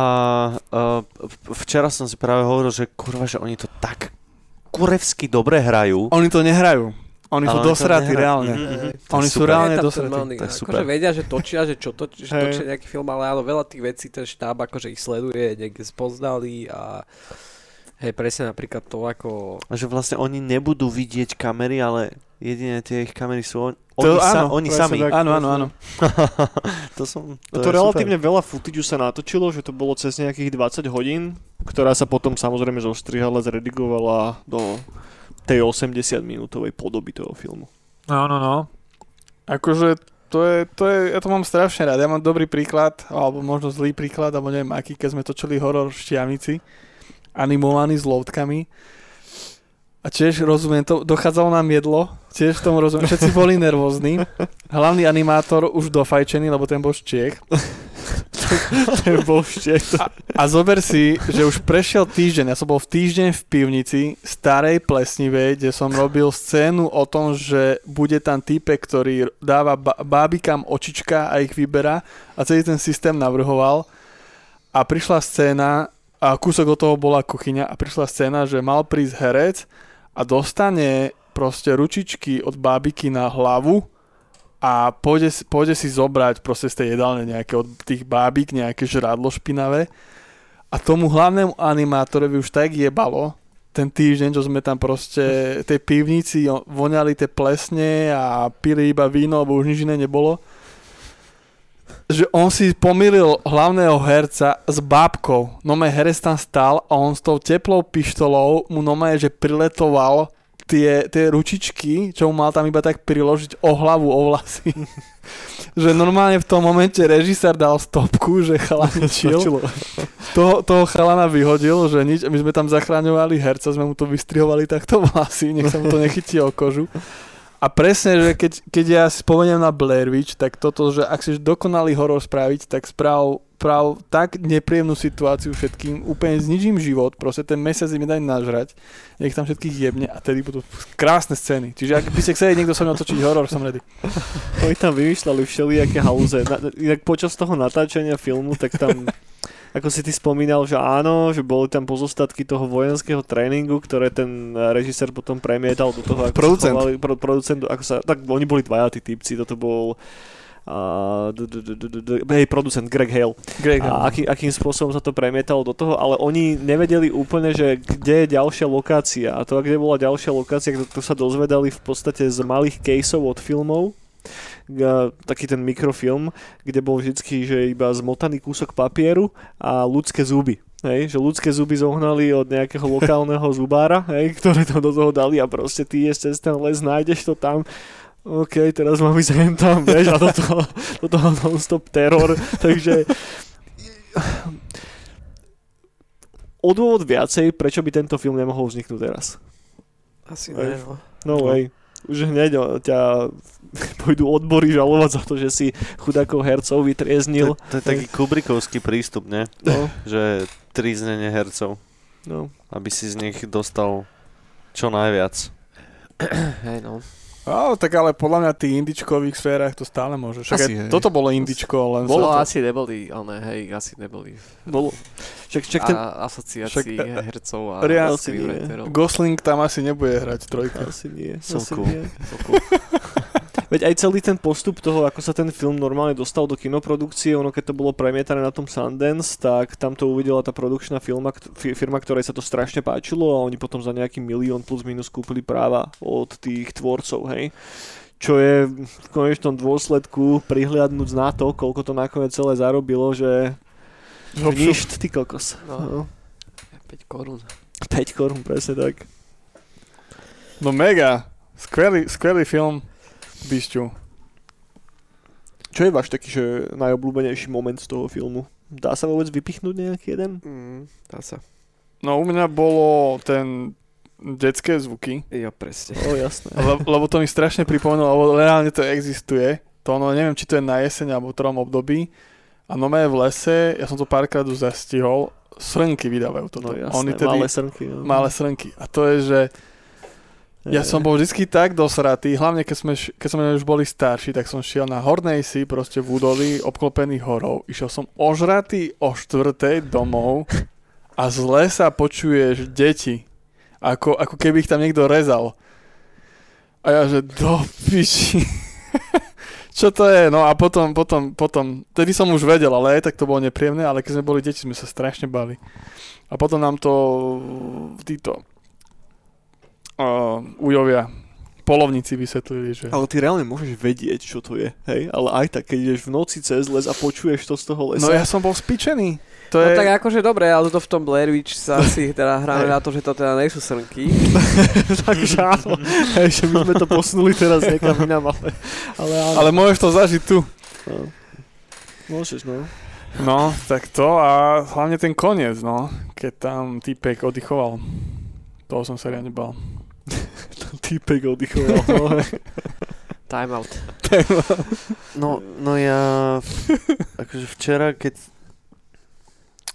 [SPEAKER 2] a včera som si práve hovoril, že kurva, že oni to tak kurevsky dobre hrajú.
[SPEAKER 4] Oni to nehrajú. Oni sú
[SPEAKER 2] to
[SPEAKER 4] dosratí reálne.
[SPEAKER 2] Mhm, mhm. To je
[SPEAKER 4] Oni sú
[SPEAKER 2] super.
[SPEAKER 4] reálne dosratí.
[SPEAKER 2] To
[SPEAKER 3] akože vedia, že točia, že čo točia, že točia nejaký film, ale áno, veľa tých vecí ten štáb akože ich sleduje, niekde spoznali a hej, presne napríklad to ako
[SPEAKER 2] A že vlastne oni nebudú vidieť kamery, ale jedine tie ich kamery sú on,
[SPEAKER 4] To
[SPEAKER 2] oni, sa,
[SPEAKER 4] áno,
[SPEAKER 2] oni
[SPEAKER 1] presne
[SPEAKER 2] sami.
[SPEAKER 1] tak.
[SPEAKER 4] Áno, áno, áno.
[SPEAKER 2] to som,
[SPEAKER 1] To,
[SPEAKER 2] to,
[SPEAKER 1] to relatívne veľa footage sa natočilo, že to bolo cez nejakých 20 hodín, ktorá sa potom samozrejme zostrihala, zredigovala do tej 80 minútovej podoby toho filmu.
[SPEAKER 4] No, no, no. Akože to je, to je, ja to mám strašne rád. Ja mám dobrý príklad, alebo možno zlý príklad, alebo neviem aký, keď sme točili horor v Štiavnici, animovaný s loutkami. A tiež rozumiem, to, dochádzalo nám jedlo, tiež tomu rozumiem, všetci boli nervózni. Hlavný animátor už dofajčený, lebo ten bol z Čiech.
[SPEAKER 1] Ten bol štiek.
[SPEAKER 4] A, a zober si, že už prešiel týždeň, ja som bol v týždeň v pivnici starej plesnivej, kde som robil scénu o tom, že bude tam týpek, ktorý dáva ba- bábikám očička a ich vyberá a celý ten systém navrhoval a prišla scéna a kúsok od toho bola kuchyňa a prišla scéna, že mal prísť herec a dostane proste ručičky od bábiky na hlavu a pôjde, pôjde si zobrať proste z tej jedálne nejaké od tých bábik nejaké žrádlo špinavé. A tomu hlavnému animátorovi už tak jebalo ten týždeň, čo sme tam proste tej pivnici voňali tie plesne a pili iba víno, lebo už nič iné nebolo že on si pomýlil hlavného herca s bábkou. No herec tam stál a on s tou teplou pištolou mu no že priletoval tie, tie ručičky, čo mu mal tam iba tak priložiť o hlavu, o vlasy. že normálne v tom momente režisér dal stopku, že chalani chill. Toho, toho chalana vyhodil, že nič, my sme tam zachraňovali herca, sme mu to vystrihovali takto vlasy, nech sa mu to nechytí o kožu. A presne, že keď, keď ja spomeniem na Blair Witch, tak toto, že ak chceš dokonalý horor spraviť, tak správ, správ tak nepríjemnú situáciu všetkým, úplne znižím život, proste ten mesiac im daj nažrať, nech tam všetkých jebne a tedy budú krásne scény. Čiže ak by ste chceli niekto so mnou točiť horor, som ready.
[SPEAKER 1] Oni tam vymýšľali všelijaké halúze. Na, inak počas toho natáčania filmu, tak tam, ako si ty spomínal, že áno, že boli tam pozostatky toho vojenského tréningu, ktoré ten eh, režisér potom premietal do toho, ako
[SPEAKER 4] Producent.
[SPEAKER 1] sa chovali, pro, producent, ako sa, tak oni boli dvaja tí typci, toto bol a, d- d- d- d- d- hej, producent Greg Hale.
[SPEAKER 4] Greg,
[SPEAKER 1] A aký, akým spôsobom sa to premietalo do toho, ale oni nevedeli úplne, že kde je ďalšia lokácia. A to, kde bola ďalšia lokácia, to, to sa dozvedali v podstate z malých caseov od filmov. Taký ten mikrofilm, kde bol vždycky, že iba zmotaný kúsok papieru a ľudské zuby. Hej, že ľudské zuby zohnali od nejakého lokálneho zubára, hej, ktoré to do toho dali a proste ty ješ cez ten les, nájdeš to tam, OK, teraz mám ísť hen tam, vieš, a do toho, do toho non-stop teror, takže o dôvod viacej, prečo by tento film nemohol vzniknúť teraz.
[SPEAKER 3] asi ne, no.
[SPEAKER 1] No way. Už hneď ťa pôjdu odbory žalovať za to, že si chudákov hercov vytrieznil.
[SPEAKER 2] To, to je taký Kubrickovský prístup, ne?
[SPEAKER 1] No,
[SPEAKER 2] Že triznenie hercov,
[SPEAKER 1] no.
[SPEAKER 2] aby si z nich dostal čo najviac.
[SPEAKER 3] Hej, no.
[SPEAKER 4] No, tak ale podľa mňa v tých indičkových sférach to stále môže. Však
[SPEAKER 1] Asi,
[SPEAKER 4] aj
[SPEAKER 1] hej.
[SPEAKER 4] toto bolo indičko, len
[SPEAKER 3] Bolo
[SPEAKER 4] to...
[SPEAKER 3] asi neboli, ale hej, asi neboli.
[SPEAKER 1] Bolo. Čak, čak ten,
[SPEAKER 3] A asociácii
[SPEAKER 4] však,
[SPEAKER 3] hercov a
[SPEAKER 4] reálne
[SPEAKER 3] screenwriterov.
[SPEAKER 4] Gosling tam asi nebude hrať trojka.
[SPEAKER 1] asi nie. Asi
[SPEAKER 2] Celku.
[SPEAKER 1] nie. Veď aj celý ten postup toho, ako sa ten film normálne dostal do kinoprodukcie, ono keď to bolo premietané na tom Sundance, tak tam to uvidela tá produkčná firma, fi- firma, ktorej sa to strašne páčilo a oni potom za nejaký milión plus minus kúpili práva od tých tvorcov, hej. Čo je v konečnom dôsledku prihliadnúť na to, koľko to nakoniec celé zarobilo, že ništ, ty kokos.
[SPEAKER 3] No.
[SPEAKER 1] No.
[SPEAKER 3] 5 korún.
[SPEAKER 1] 5 korún, presne tak.
[SPEAKER 4] No mega. Skvelý, skvelý film. Byšťu.
[SPEAKER 1] Čo je váš taký, že najobľúbenejší moment z toho filmu? Dá sa vôbec vypichnúť nejaký jeden?
[SPEAKER 3] Mm, dá sa.
[SPEAKER 4] No u mňa bolo ten detské zvuky,
[SPEAKER 3] Jo, presne.
[SPEAKER 1] O, jasné.
[SPEAKER 4] le, lebo to mi strašne pripomenulo, lebo reálne to existuje. To ono, neviem, či to je na jeseň alebo v ktorom období. A no v lese, ja som to párkrát už zastihol, srnky vydávajú toto.
[SPEAKER 1] No jasné,
[SPEAKER 4] Oni tedy,
[SPEAKER 1] malé srnky. No.
[SPEAKER 4] malé srnky. A to je, že ja som bol vždy tak dosratý, hlavne keď sme, keď sme už boli starší, tak som šiel na hornej si, proste v údolí, obklopený horou. Išiel som ožratý o štvrtej domov a z lesa počuješ deti, ako, ako keby ich tam niekto rezal. A ja, že do piči. Čo to je? No a potom, potom, potom, tedy som už vedel, ale aj tak to bolo nepríjemné, ale keď sme boli deti, sme sa strašne bali. A potom nám to títo uh, ujovia, polovníci vysvetlili, že...
[SPEAKER 1] Ale ty reálne môžeš vedieť, čo to je, hej? Ale aj tak, keď ideš v noci cez les a počuješ to z toho lesa.
[SPEAKER 4] No ja som bol spičený. To
[SPEAKER 3] No
[SPEAKER 4] je...
[SPEAKER 3] tak akože dobre, ale to v tom Blair Witch sa asi teda hráme na to, že to teda nejsú srnky.
[SPEAKER 1] Takže áno, hej, že my sme to posunuli teraz niekam inám, ale, ale áno.
[SPEAKER 4] Ale môžeš to zažiť tu.
[SPEAKER 1] No. Môžeš, no.
[SPEAKER 4] No, tak to a hlavne ten koniec, no. Keď tam týpek oddychoval. Toho som sa riadne bal.
[SPEAKER 1] Týpek oddychoval. No, hej.
[SPEAKER 3] Time out.
[SPEAKER 2] No, no ja, akože včera, keď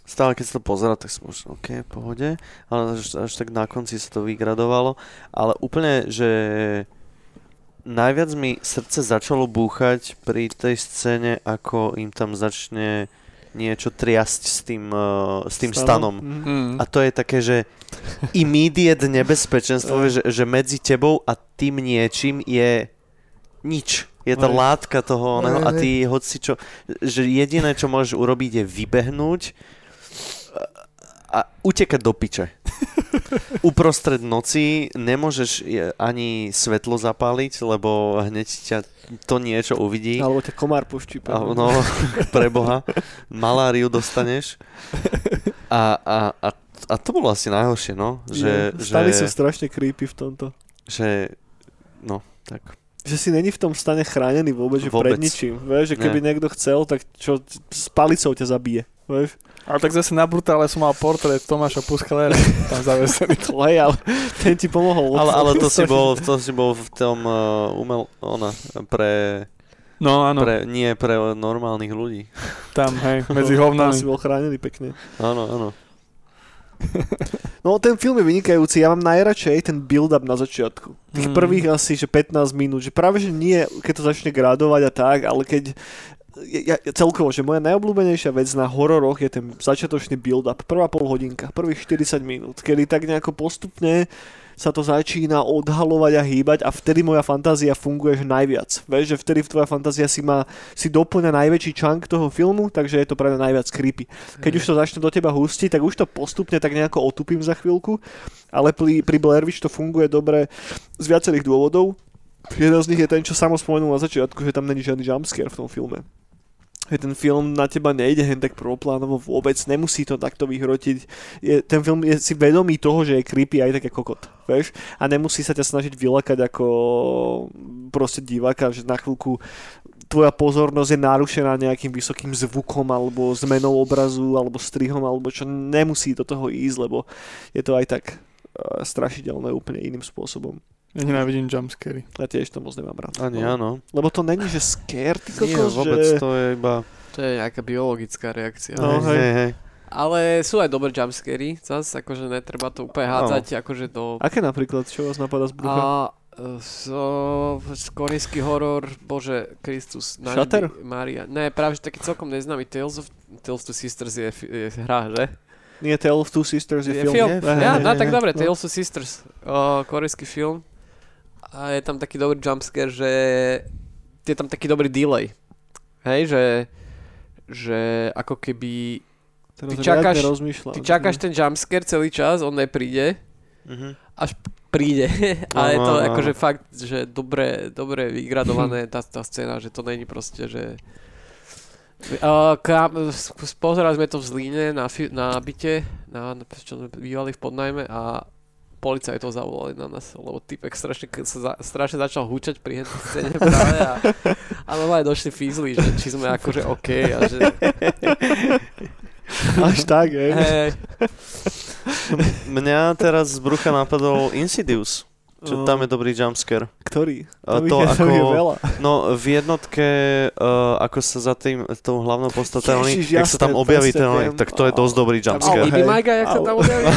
[SPEAKER 2] stále keď sa to pozera, tak som už OK, v pohode, ale až, až tak na konci sa to vygradovalo, ale úplne, že najviac mi srdce začalo búchať pri tej scéne, ako im tam začne niečo triasť s tým, uh, s tým stanom.
[SPEAKER 1] Mhm.
[SPEAKER 4] Mm.
[SPEAKER 2] A to je také, že immediate nebezpečenstvo, že, že medzi tebou a tým niečím je nič. Je tá látka toho oného a ty hoci čo, že jediné, čo môžeš urobiť je vybehnúť a utekať do piče. Uprostred noci nemôžeš je- ani svetlo zapáliť, lebo hneď ťa to niečo uvidí.
[SPEAKER 1] Alebo ťa komár poštípa.
[SPEAKER 2] A, no, pre Boha, maláriu dostaneš. A, a, a, a to bolo asi najhoršie, no. Že,
[SPEAKER 1] Jo, Stany sú
[SPEAKER 2] že,
[SPEAKER 1] strašne creepy v tomto.
[SPEAKER 2] že, no, tak.
[SPEAKER 1] Že si není v tom stane chránený vôbec, že
[SPEAKER 2] Vôbec.
[SPEAKER 1] pred ničím. Vieš, že keby niekto chcel, tak čo, s palicou ťa zabije. Vieš?
[SPEAKER 4] Ale tak zase na brutále som mal portrét Tomáša Puskalera tam zavesený.
[SPEAKER 1] To hej, ale ten ti pomohol.
[SPEAKER 2] Ale, ale to si bol, to si bol v tom uh, umel, ona, pre,
[SPEAKER 4] No áno,
[SPEAKER 2] pre, nie pre normálnych ľudí.
[SPEAKER 4] tam, hej, medzi
[SPEAKER 1] Tam si
[SPEAKER 4] hovnami.
[SPEAKER 1] bol chránený pekne.
[SPEAKER 2] Áno, áno.
[SPEAKER 1] No ten film je vynikajúci, ja mám najradšej ten build-up na začiatku. Tých
[SPEAKER 4] Mm.
[SPEAKER 1] prvých asi, že 15 minút, že práve, že nie, keď to začne gradovať a tak, ale keď ja, celkovo, že moja najobľúbenejšia vec na hororoch je ten začiatočný build-up, prvá pol hodinka, prvých 40 minút, kedy tak nejako postupne sa to začína odhalovať a hýbať a vtedy moja fantázia funguje že najviac. Vieš, že vtedy tvoja fantázia si má, si doplňa najväčší čank toho filmu, takže je to pre mňa najviac creepy. Keď už to začne do teba hustiť, tak už to postupne tak nejako otupím za chvíľku, ale pri, pri Blair Witch to funguje dobre z viacerých dôvodov. Jeden z nich je ten, čo samo spomenul na začiatku, že tam není žiadny jumpscare v tom filme. Že ten film na teba nejde hen tak prvoplánovo vôbec, nemusí to takto vyhrotiť. Je, ten film je si vedomý toho, že je creepy aj tak ako kokot, vieš? A nemusí sa ťa snažiť vylakať ako proste diváka, že na chvíľku tvoja pozornosť je narušená nejakým vysokým zvukom alebo zmenou obrazu alebo strihom alebo čo nemusí do toho ísť, lebo je to aj tak uh, strašidelné úplne iným spôsobom.
[SPEAKER 4] Ja nenávidím jumpscary.
[SPEAKER 1] Ja tiež to moc nemám rád.
[SPEAKER 2] Ani
[SPEAKER 1] No.
[SPEAKER 2] áno.
[SPEAKER 1] Lebo to není, že scare, ty
[SPEAKER 2] Nie,
[SPEAKER 1] kokos,
[SPEAKER 2] vôbec
[SPEAKER 1] že...
[SPEAKER 2] to je iba...
[SPEAKER 3] To je nejaká biologická reakcia.
[SPEAKER 1] No, hej.
[SPEAKER 2] hej, hej.
[SPEAKER 3] Ale sú aj dobré jumpscary, zas, akože netreba to úplne hádzať, akože do...
[SPEAKER 1] Aké napríklad, čo vás napadá z brucha?
[SPEAKER 3] A e, so, korejský horor, bože, Kristus,
[SPEAKER 1] Shutter?
[SPEAKER 3] Maria. Ne, práve že taký celkom neznámy Tales of Tales to Sisters je, je hra, že?
[SPEAKER 1] Nie, Tale of Two Sisters je,
[SPEAKER 3] Je
[SPEAKER 1] film.
[SPEAKER 3] film.
[SPEAKER 1] Nie?
[SPEAKER 3] Ja, no tak dobre,
[SPEAKER 1] No.
[SPEAKER 3] Tales of Sisters, o, korejský film. A je tam taký dobrý jumpscare, že je tam taký dobrý delay. Hej, že že ako keby
[SPEAKER 1] Teraz
[SPEAKER 3] Ty čakáš- ty čakáš ten jumpscare celý čas, on nepríde,
[SPEAKER 2] Mhm.
[SPEAKER 3] príde. A je to
[SPEAKER 2] áno,
[SPEAKER 3] akože fakt, že dobre, dobre vygradované tá, tá scéna, že to není proste, že... Uh, kam, pozerali sme to v Zlíne na, fi- na byte, na, na, čo sme bývali v podnajme a policajtov zavolali na nás, lebo typek strašne, sa za, strašne začal húčať pri hentej scéne práve a, a normálne došli fízli, že či sme akože OK a že
[SPEAKER 1] Až tak, hej.
[SPEAKER 3] hej,
[SPEAKER 2] Mňa teraz z brucha napadol Insidious. Čo
[SPEAKER 1] Oh.
[SPEAKER 2] tam je dobrý jumpscare.
[SPEAKER 1] Ktorý? Tam
[SPEAKER 2] to
[SPEAKER 1] ich je-
[SPEAKER 2] ako-
[SPEAKER 1] veľa.
[SPEAKER 2] No v jednotke, uh, ako sa za tým, tou hlavnou postatou,
[SPEAKER 1] Ježiš,
[SPEAKER 2] jak sa tam objaví ten,
[SPEAKER 1] viem.
[SPEAKER 2] tak to je dosť dobrý jumpscare.
[SPEAKER 1] Ale-
[SPEAKER 3] Majga, jak sa tam objaví.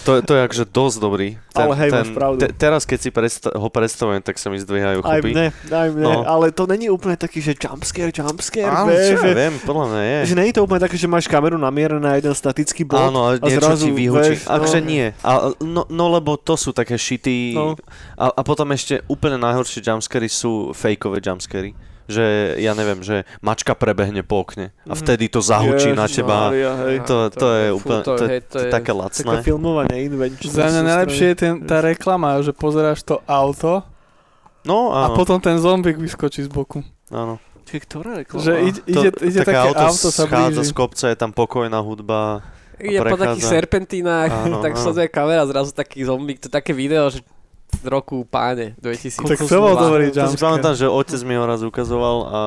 [SPEAKER 2] To, to je akože dosť dobrý.
[SPEAKER 1] Ale hej, máš pravdu.
[SPEAKER 2] teraz, keď si predsta- ho predstavujem, tak sa mi zdvíhajú
[SPEAKER 1] Aj
[SPEAKER 2] chopy.
[SPEAKER 1] mne, aj mne,
[SPEAKER 2] No.
[SPEAKER 1] ale to není úplne taký, že jumpscare, jumpscare,
[SPEAKER 2] Áno,
[SPEAKER 1] vieš,
[SPEAKER 2] čo ja viem, podľa mňa je.
[SPEAKER 1] že není to úplne také, že máš kameru namierená na jeden statický bod
[SPEAKER 2] Áno,
[SPEAKER 1] a
[SPEAKER 2] niečo ti vyhučí. Akože
[SPEAKER 1] no.
[SPEAKER 2] nie. A, no, no, lebo to sú také šity.
[SPEAKER 1] No.
[SPEAKER 2] A, a potom ešte úplne najhoršie jumpscary sú fejkové jumpscary. Že, ja neviem, že mačka prebehne po okne a
[SPEAKER 1] Mhm.
[SPEAKER 2] vtedy to zahučí na teba.
[SPEAKER 1] Ježišmária, hej.
[SPEAKER 2] To, to, je
[SPEAKER 3] Fú,
[SPEAKER 2] úplne,
[SPEAKER 3] to
[SPEAKER 2] to,
[SPEAKER 3] je-
[SPEAKER 2] je,
[SPEAKER 3] to
[SPEAKER 2] to je
[SPEAKER 3] je-
[SPEAKER 2] také
[SPEAKER 1] Také
[SPEAKER 2] lacné.
[SPEAKER 1] filmovanie invenčné.
[SPEAKER 4] Za mňa najlepšie je ten, tá reklama, že pozeráš to auto
[SPEAKER 2] No,
[SPEAKER 4] a potom ten zombik vyskočí z boku.
[SPEAKER 2] áno.
[SPEAKER 1] Čiže ktorá reklama?
[SPEAKER 4] Že ide, ide, ide
[SPEAKER 2] také
[SPEAKER 4] také
[SPEAKER 2] auto,
[SPEAKER 4] auto sa
[SPEAKER 2] schádza z
[SPEAKER 4] blíži.
[SPEAKER 2] kopca, je tam pokojná hudba.
[SPEAKER 3] Ide po takých serpentínach,
[SPEAKER 2] Áno,
[SPEAKER 3] tak sleduje kamera, zrazu taký zombík, to také video, že roku páne 2000.
[SPEAKER 4] Tak to bol dobrý
[SPEAKER 2] To si
[SPEAKER 4] jumpscare.
[SPEAKER 2] pamätám, že otec mi ho raz ukazoval a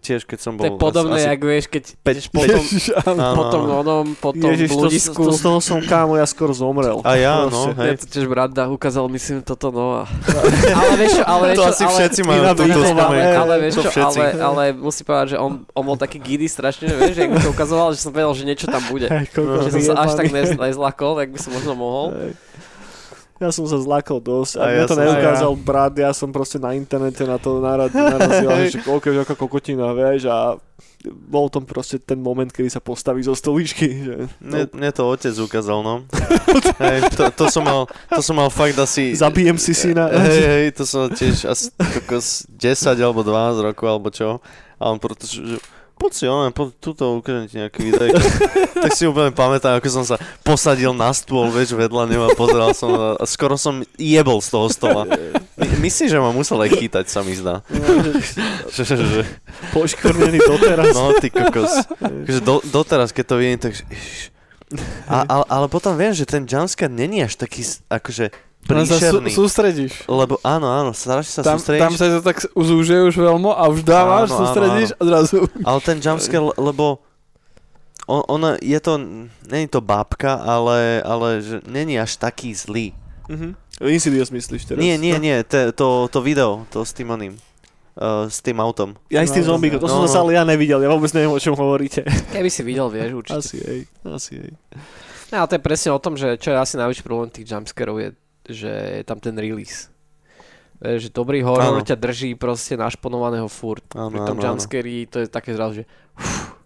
[SPEAKER 2] tiež keď som
[SPEAKER 3] To
[SPEAKER 2] bol...
[SPEAKER 3] je podobné,
[SPEAKER 2] asi,
[SPEAKER 3] jak vieš, keď ideš potom,
[SPEAKER 4] Ježiš,
[SPEAKER 3] potom onom, potom
[SPEAKER 1] Ježiš, to,
[SPEAKER 3] bludisku.
[SPEAKER 1] to, z toho som kámo, ja skoro zomrel.
[SPEAKER 2] A ja, no, hej.
[SPEAKER 3] Ja to tiež brat dá, ukázal, myslím, toto no a... ale vieš čo, ale vieš
[SPEAKER 2] To asi
[SPEAKER 3] ale,
[SPEAKER 2] všetci majú túto spomienku.
[SPEAKER 3] ale vieš
[SPEAKER 2] To
[SPEAKER 3] čo, ale, ale musím povedať, že on, on bol taký giddy strašne, že vieš, že jak mi to ukazoval, že som vedel, že niečo tam bude. Že som sa až tak nezlakol, jak by som možno mohol.
[SPEAKER 1] Ja som sa zlakol dosť.
[SPEAKER 2] A
[SPEAKER 1] A
[SPEAKER 2] ja
[SPEAKER 1] to neukázal brat, ja som proste na internete na to narad, narazil, že koľko je aká kokotina, vieš, a bol tam proste ten moment, kedy sa postaví zo stoličky. Že, no,
[SPEAKER 2] Mne, mne to otec ukázal, no. hej, to, to, som mal, to som mal fakt asi...
[SPEAKER 1] zabijem si syna.
[SPEAKER 2] Hej, hej, to som tiež asi kokos 10 alebo 12 rokov alebo čo. A on proto, že poď si, on, po, tuto ukážem ti nejaký videjk. tak si úplne pamätám, ako som sa posadil na stôl, vieš, vedľa neho a pozeral som a skoro som jebol z toho stola. My, myslíš, že ma musel aj chytať, sa mi zdá.
[SPEAKER 1] Poškvrnený doteraz.
[SPEAKER 2] no, ty kokos. Takže do, doteraz, keď to vidím, tak... A, ale, ale potom viem, že ten jumpscare není až taký, akože,
[SPEAKER 4] Len sa sú,
[SPEAKER 2] príšerný.
[SPEAKER 4] sústredíš.
[SPEAKER 2] Lebo áno, áno, strašne sa
[SPEAKER 4] Tam,
[SPEAKER 2] sústredíš.
[SPEAKER 4] tam sa to tak zúžuje už veľmi a už dávaš,
[SPEAKER 2] Áno, áno,
[SPEAKER 4] sústredíš a zrazu...
[SPEAKER 2] Ale ten jumpscare, le- lebo on, ona, je to, není to bábka, ale, ale že není až taký zlý.
[SPEAKER 1] Mhm. Insidious myslíš teraz?
[SPEAKER 2] Nie, nie,
[SPEAKER 1] No.
[SPEAKER 2] nie, te, to, to video, to s tým oným, uh, s tým autom.
[SPEAKER 1] Ja aj s tým
[SPEAKER 4] No,
[SPEAKER 1] zombíkom, to
[SPEAKER 2] no,
[SPEAKER 1] som
[SPEAKER 2] no.
[SPEAKER 1] ale ja nevidel, ja vôbec neviem, o čom hovoríte.
[SPEAKER 3] Keby si videl, vieš, určite.
[SPEAKER 1] Asi hej, asi hej.
[SPEAKER 3] No, ale to je presne o tom, že čo je asi najväčší problém tých jumpscarov je, že je tam ten release. Vieš, že dobrý horor
[SPEAKER 2] Áno.
[SPEAKER 3] ťa drží proste našponovaného furt.
[SPEAKER 2] Áno,
[SPEAKER 3] Pri tom jumpscary to je také zrazu, že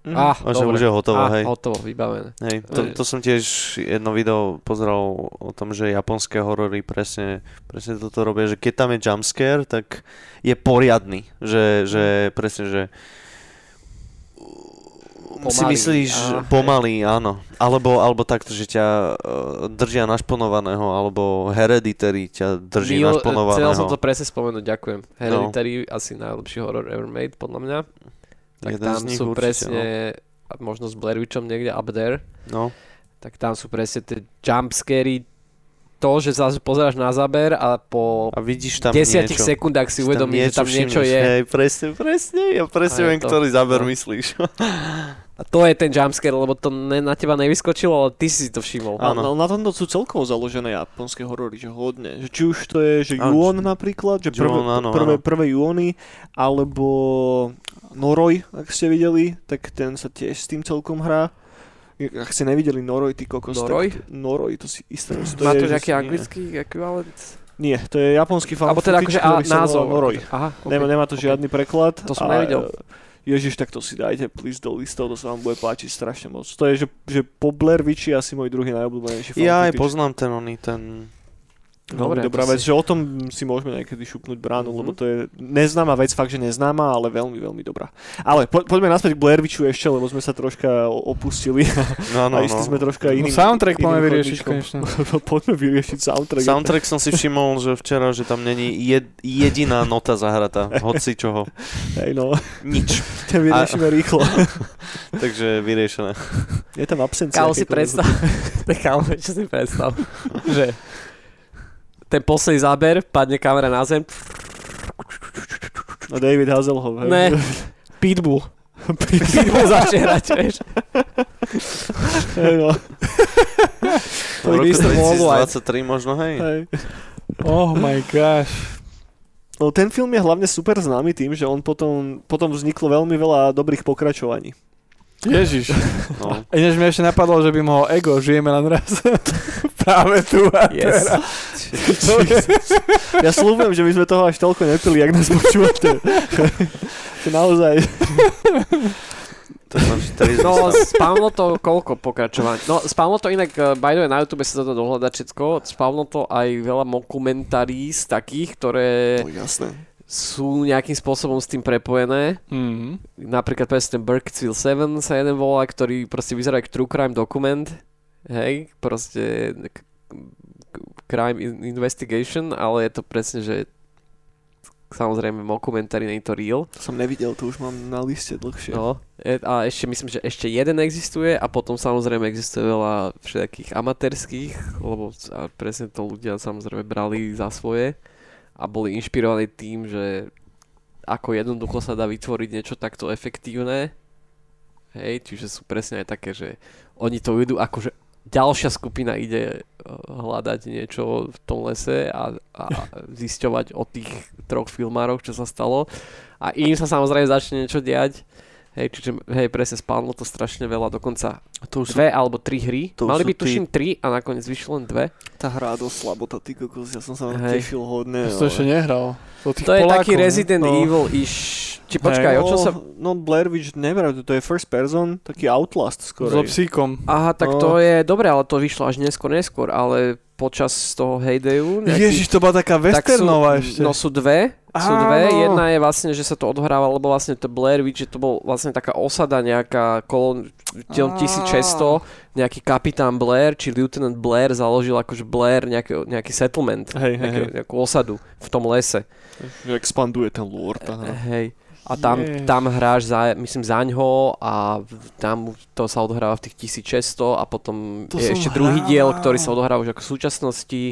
[SPEAKER 1] Mhm.
[SPEAKER 3] ah,
[SPEAKER 2] A že
[SPEAKER 3] dobre.
[SPEAKER 2] už je hotovo,
[SPEAKER 3] ah,
[SPEAKER 2] hej.
[SPEAKER 3] hotovo, vybavené.
[SPEAKER 2] Hej, to, to som tiež jedno video pozeral o tom, že japonské horory presne, presne toto robia, že keď tam je jumpscare, tak je poriadny, že, že presne, že si
[SPEAKER 3] Pomalý,
[SPEAKER 2] myslíš
[SPEAKER 3] á,
[SPEAKER 2] pomalý, áno. Alebo, alebo takto, že ťa uh, držia našponovaného, alebo hereditary ťa drží
[SPEAKER 3] Mil-
[SPEAKER 2] našponovaného.
[SPEAKER 3] Chcel som to presne spomenúť, ďakujem. Hereditary asi najlepší horor ever made, podľa mňa. Tak
[SPEAKER 2] Jeden
[SPEAKER 3] tam
[SPEAKER 2] z nich
[SPEAKER 3] sú
[SPEAKER 2] určite,
[SPEAKER 3] presne, a možno s Blair Witchom niekde up there,
[SPEAKER 2] No.
[SPEAKER 3] tak tam sú presne tie jumpscary to, že sa pozeráš na záber a po
[SPEAKER 2] A vidíš tam
[SPEAKER 3] desiatich
[SPEAKER 2] niečo.
[SPEAKER 3] sekundách si uvedomíš, že tam niečo
[SPEAKER 2] všimneš.
[SPEAKER 3] je.
[SPEAKER 2] Hej, presne, presne. Ja presne viem,
[SPEAKER 3] to-
[SPEAKER 2] ktorý záber
[SPEAKER 3] no.
[SPEAKER 2] myslíš.
[SPEAKER 3] A to je ten jumpscare, lebo to ne, na teba nevyskočilo, ale ty si to všimol.
[SPEAKER 2] Áno.
[SPEAKER 1] no, na tomto sú celkovo založené japonské horory, že hodne. Že či už to je, že
[SPEAKER 2] Áno,
[SPEAKER 1] Yuon napríklad, že prvé,
[SPEAKER 2] Ju-on, áno,
[SPEAKER 1] prvé,
[SPEAKER 2] áno.
[SPEAKER 1] prvé Yuony, alebo Noroj, ak ste videli, tak ten sa tiež s tým celkom hrá. Ak ste nevideli Noroj, ty kokos,
[SPEAKER 3] Noroj?
[SPEAKER 1] tak Noroj, to si isté. To
[SPEAKER 3] Má
[SPEAKER 1] je,
[SPEAKER 3] to nejaký anglický ekvivalent?
[SPEAKER 1] Nie, to je japonský fan
[SPEAKER 3] Alebo teda akože a, názov.
[SPEAKER 1] Noroj.
[SPEAKER 3] Aha, okay.
[SPEAKER 1] Nemá, nemá to
[SPEAKER 3] ok.
[SPEAKER 1] žiadny preklad.
[SPEAKER 3] To som
[SPEAKER 1] a,
[SPEAKER 3] nevidel.
[SPEAKER 1] Ježiš, tak to si dajte please do listov, to sa vám bude páčiť strašne moc. To je, že, že po Blair Witch je asi môj druhý najobľúbenejší fan
[SPEAKER 2] Ja aj poznám ten oný, ten...
[SPEAKER 1] Veľmi
[SPEAKER 3] Dobre,
[SPEAKER 1] dobrá vec,
[SPEAKER 3] si-
[SPEAKER 1] že o tom si môžeme niekedy šupnúť bránu,
[SPEAKER 2] Mhm.
[SPEAKER 1] lebo to je neznáma vec, fakt, že neznáma, ale veľmi, veľmi dobrá. Ale po, poďme naspäť k Blair Witchu ešte, lebo sme sa troška opustili
[SPEAKER 2] No, no,
[SPEAKER 1] a išli
[SPEAKER 2] no.
[SPEAKER 1] sme troška
[SPEAKER 4] No,
[SPEAKER 1] iným
[SPEAKER 4] soundtrack
[SPEAKER 1] iným
[SPEAKER 4] poďme vyriešiť konečne.
[SPEAKER 1] poďme vyriešiť soundtrack.
[SPEAKER 2] Soundtrack som si všimol, že včera, že tam není jed, jediná nota zahratá, hoci čoho.
[SPEAKER 1] Hej, no,
[SPEAKER 2] Nič.
[SPEAKER 1] to vyriešime rýchlo.
[SPEAKER 2] Takže vyriešené.
[SPEAKER 1] Je tam absencia.
[SPEAKER 3] Kámo si predstav, tak kámo, čo si predstav, že ten posledný záber, padne kamera na zem,
[SPEAKER 1] No David Hasselhoff. hej.
[SPEAKER 3] Ne. Pitbull. Pitbull začne hrať, vieš.
[SPEAKER 1] Hej, no,
[SPEAKER 3] Mr. Worldwide.
[SPEAKER 2] 2023 možno, hej.
[SPEAKER 1] hej.
[SPEAKER 4] Oh my gosh.
[SPEAKER 1] No, ten film je hlavne super známy tým, že on potom, potom vzniklo veľmi veľa dobrých pokračovaní.
[SPEAKER 4] Ježiš.
[SPEAKER 2] No.
[SPEAKER 4] Ináč mi ešte napadlo, že by mohol ego, žijeme len raz. Práve tu a
[SPEAKER 3] Yes.
[SPEAKER 4] teraz.
[SPEAKER 1] Ja slúbujem, že my sme toho až toľko nepili, jak nás počúvate. to naozaj...
[SPEAKER 2] To som
[SPEAKER 3] No, spavlo to koľko pokračovaní. No, spavlo to inak, eh, by the way, na YouTube sa to dá dohľadať všetko. Spavlo to aj veľa mokumentárií z takých, ktoré
[SPEAKER 1] No jasné.
[SPEAKER 3] sú nejakým spôsobom s tým prepojené.
[SPEAKER 4] Mhm.
[SPEAKER 3] Napríklad presne ten Burkittsville 7 sa jeden volá, ktorý proste vyzerá ako true crime dokument. Hej, proste crime in- investigation, ale je to presne, že samozrejme mockumentary, nie je to real.
[SPEAKER 1] To som nevidel, to už mám na liste dlhšie.
[SPEAKER 3] No, e- a ešte myslím, že ešte jeden existuje a potom samozrejme existuje veľa všetkých amatérských, lebo presne to ľudia samozrejme brali za svoje a boli inšpirovaní tým, že ako jednoducho sa dá vytvoriť niečo takto efektívne. Hej, čiže sú presne aj také, že oni to idú akože ďalšia skupina ide eh, hľadať niečo v tom lese a, a zisťovať o tých troch filmároch, čo sa stalo. A im sa samozrejme začne niečo diať. Hej, čiže hej, presne spálno to strašne veľa, dokonca
[SPEAKER 2] To už sú
[SPEAKER 3] dve alebo tri hry.
[SPEAKER 2] to
[SPEAKER 3] Mali
[SPEAKER 2] sú
[SPEAKER 3] by tuším tri a nakoniec vyšlo len dve.
[SPEAKER 1] Tá hra dosť slabota, ty kokos, ja som sa
[SPEAKER 3] Hej.
[SPEAKER 1] tešil hodne.
[SPEAKER 4] Ja som to ešte nehral. To,
[SPEAKER 3] To je
[SPEAKER 4] Polákov,
[SPEAKER 3] taký
[SPEAKER 4] ne?
[SPEAKER 3] Resident
[SPEAKER 1] No.
[SPEAKER 3] Evil iš... Či počkaj, o čo sa...
[SPEAKER 1] No, Blair Witch, neviem, to je first person, taký Outlast skoro.
[SPEAKER 4] So psíkom.
[SPEAKER 3] Aha, tak
[SPEAKER 1] No.
[SPEAKER 3] to je dobre, ale to vyšlo až neskôr, neskôr, ale počas toho heydayu... nejaký-
[SPEAKER 4] Ježiš, to bola taká
[SPEAKER 3] tak sú,
[SPEAKER 4] westernová ešte.
[SPEAKER 3] No sú dve, sú
[SPEAKER 4] Áno.
[SPEAKER 3] dve. Jedna je vlastne, že sa to odhráva, lebo vlastne to Blair Witch, že to bol vlastne taká osada nejaká kolon
[SPEAKER 4] Á.
[SPEAKER 3] 1600, nejaký kapitán Blair, či lieutenant Blair založil akože Blair nejaký, nejaký settlement,
[SPEAKER 1] Hej,
[SPEAKER 3] nejakú,
[SPEAKER 1] hej.
[SPEAKER 3] nejakú osadu v tom lese.
[SPEAKER 1] Expanduje ten lore.
[SPEAKER 3] Hej. A tam,
[SPEAKER 4] Jež.
[SPEAKER 3] tam hráš, za, myslím, zaňho a tam to sa odohráva v tých 1600 a potom
[SPEAKER 4] To
[SPEAKER 3] je ešte druhý
[SPEAKER 4] hral.
[SPEAKER 3] diel, ktorý sa odohráva už ako v súčasnosti.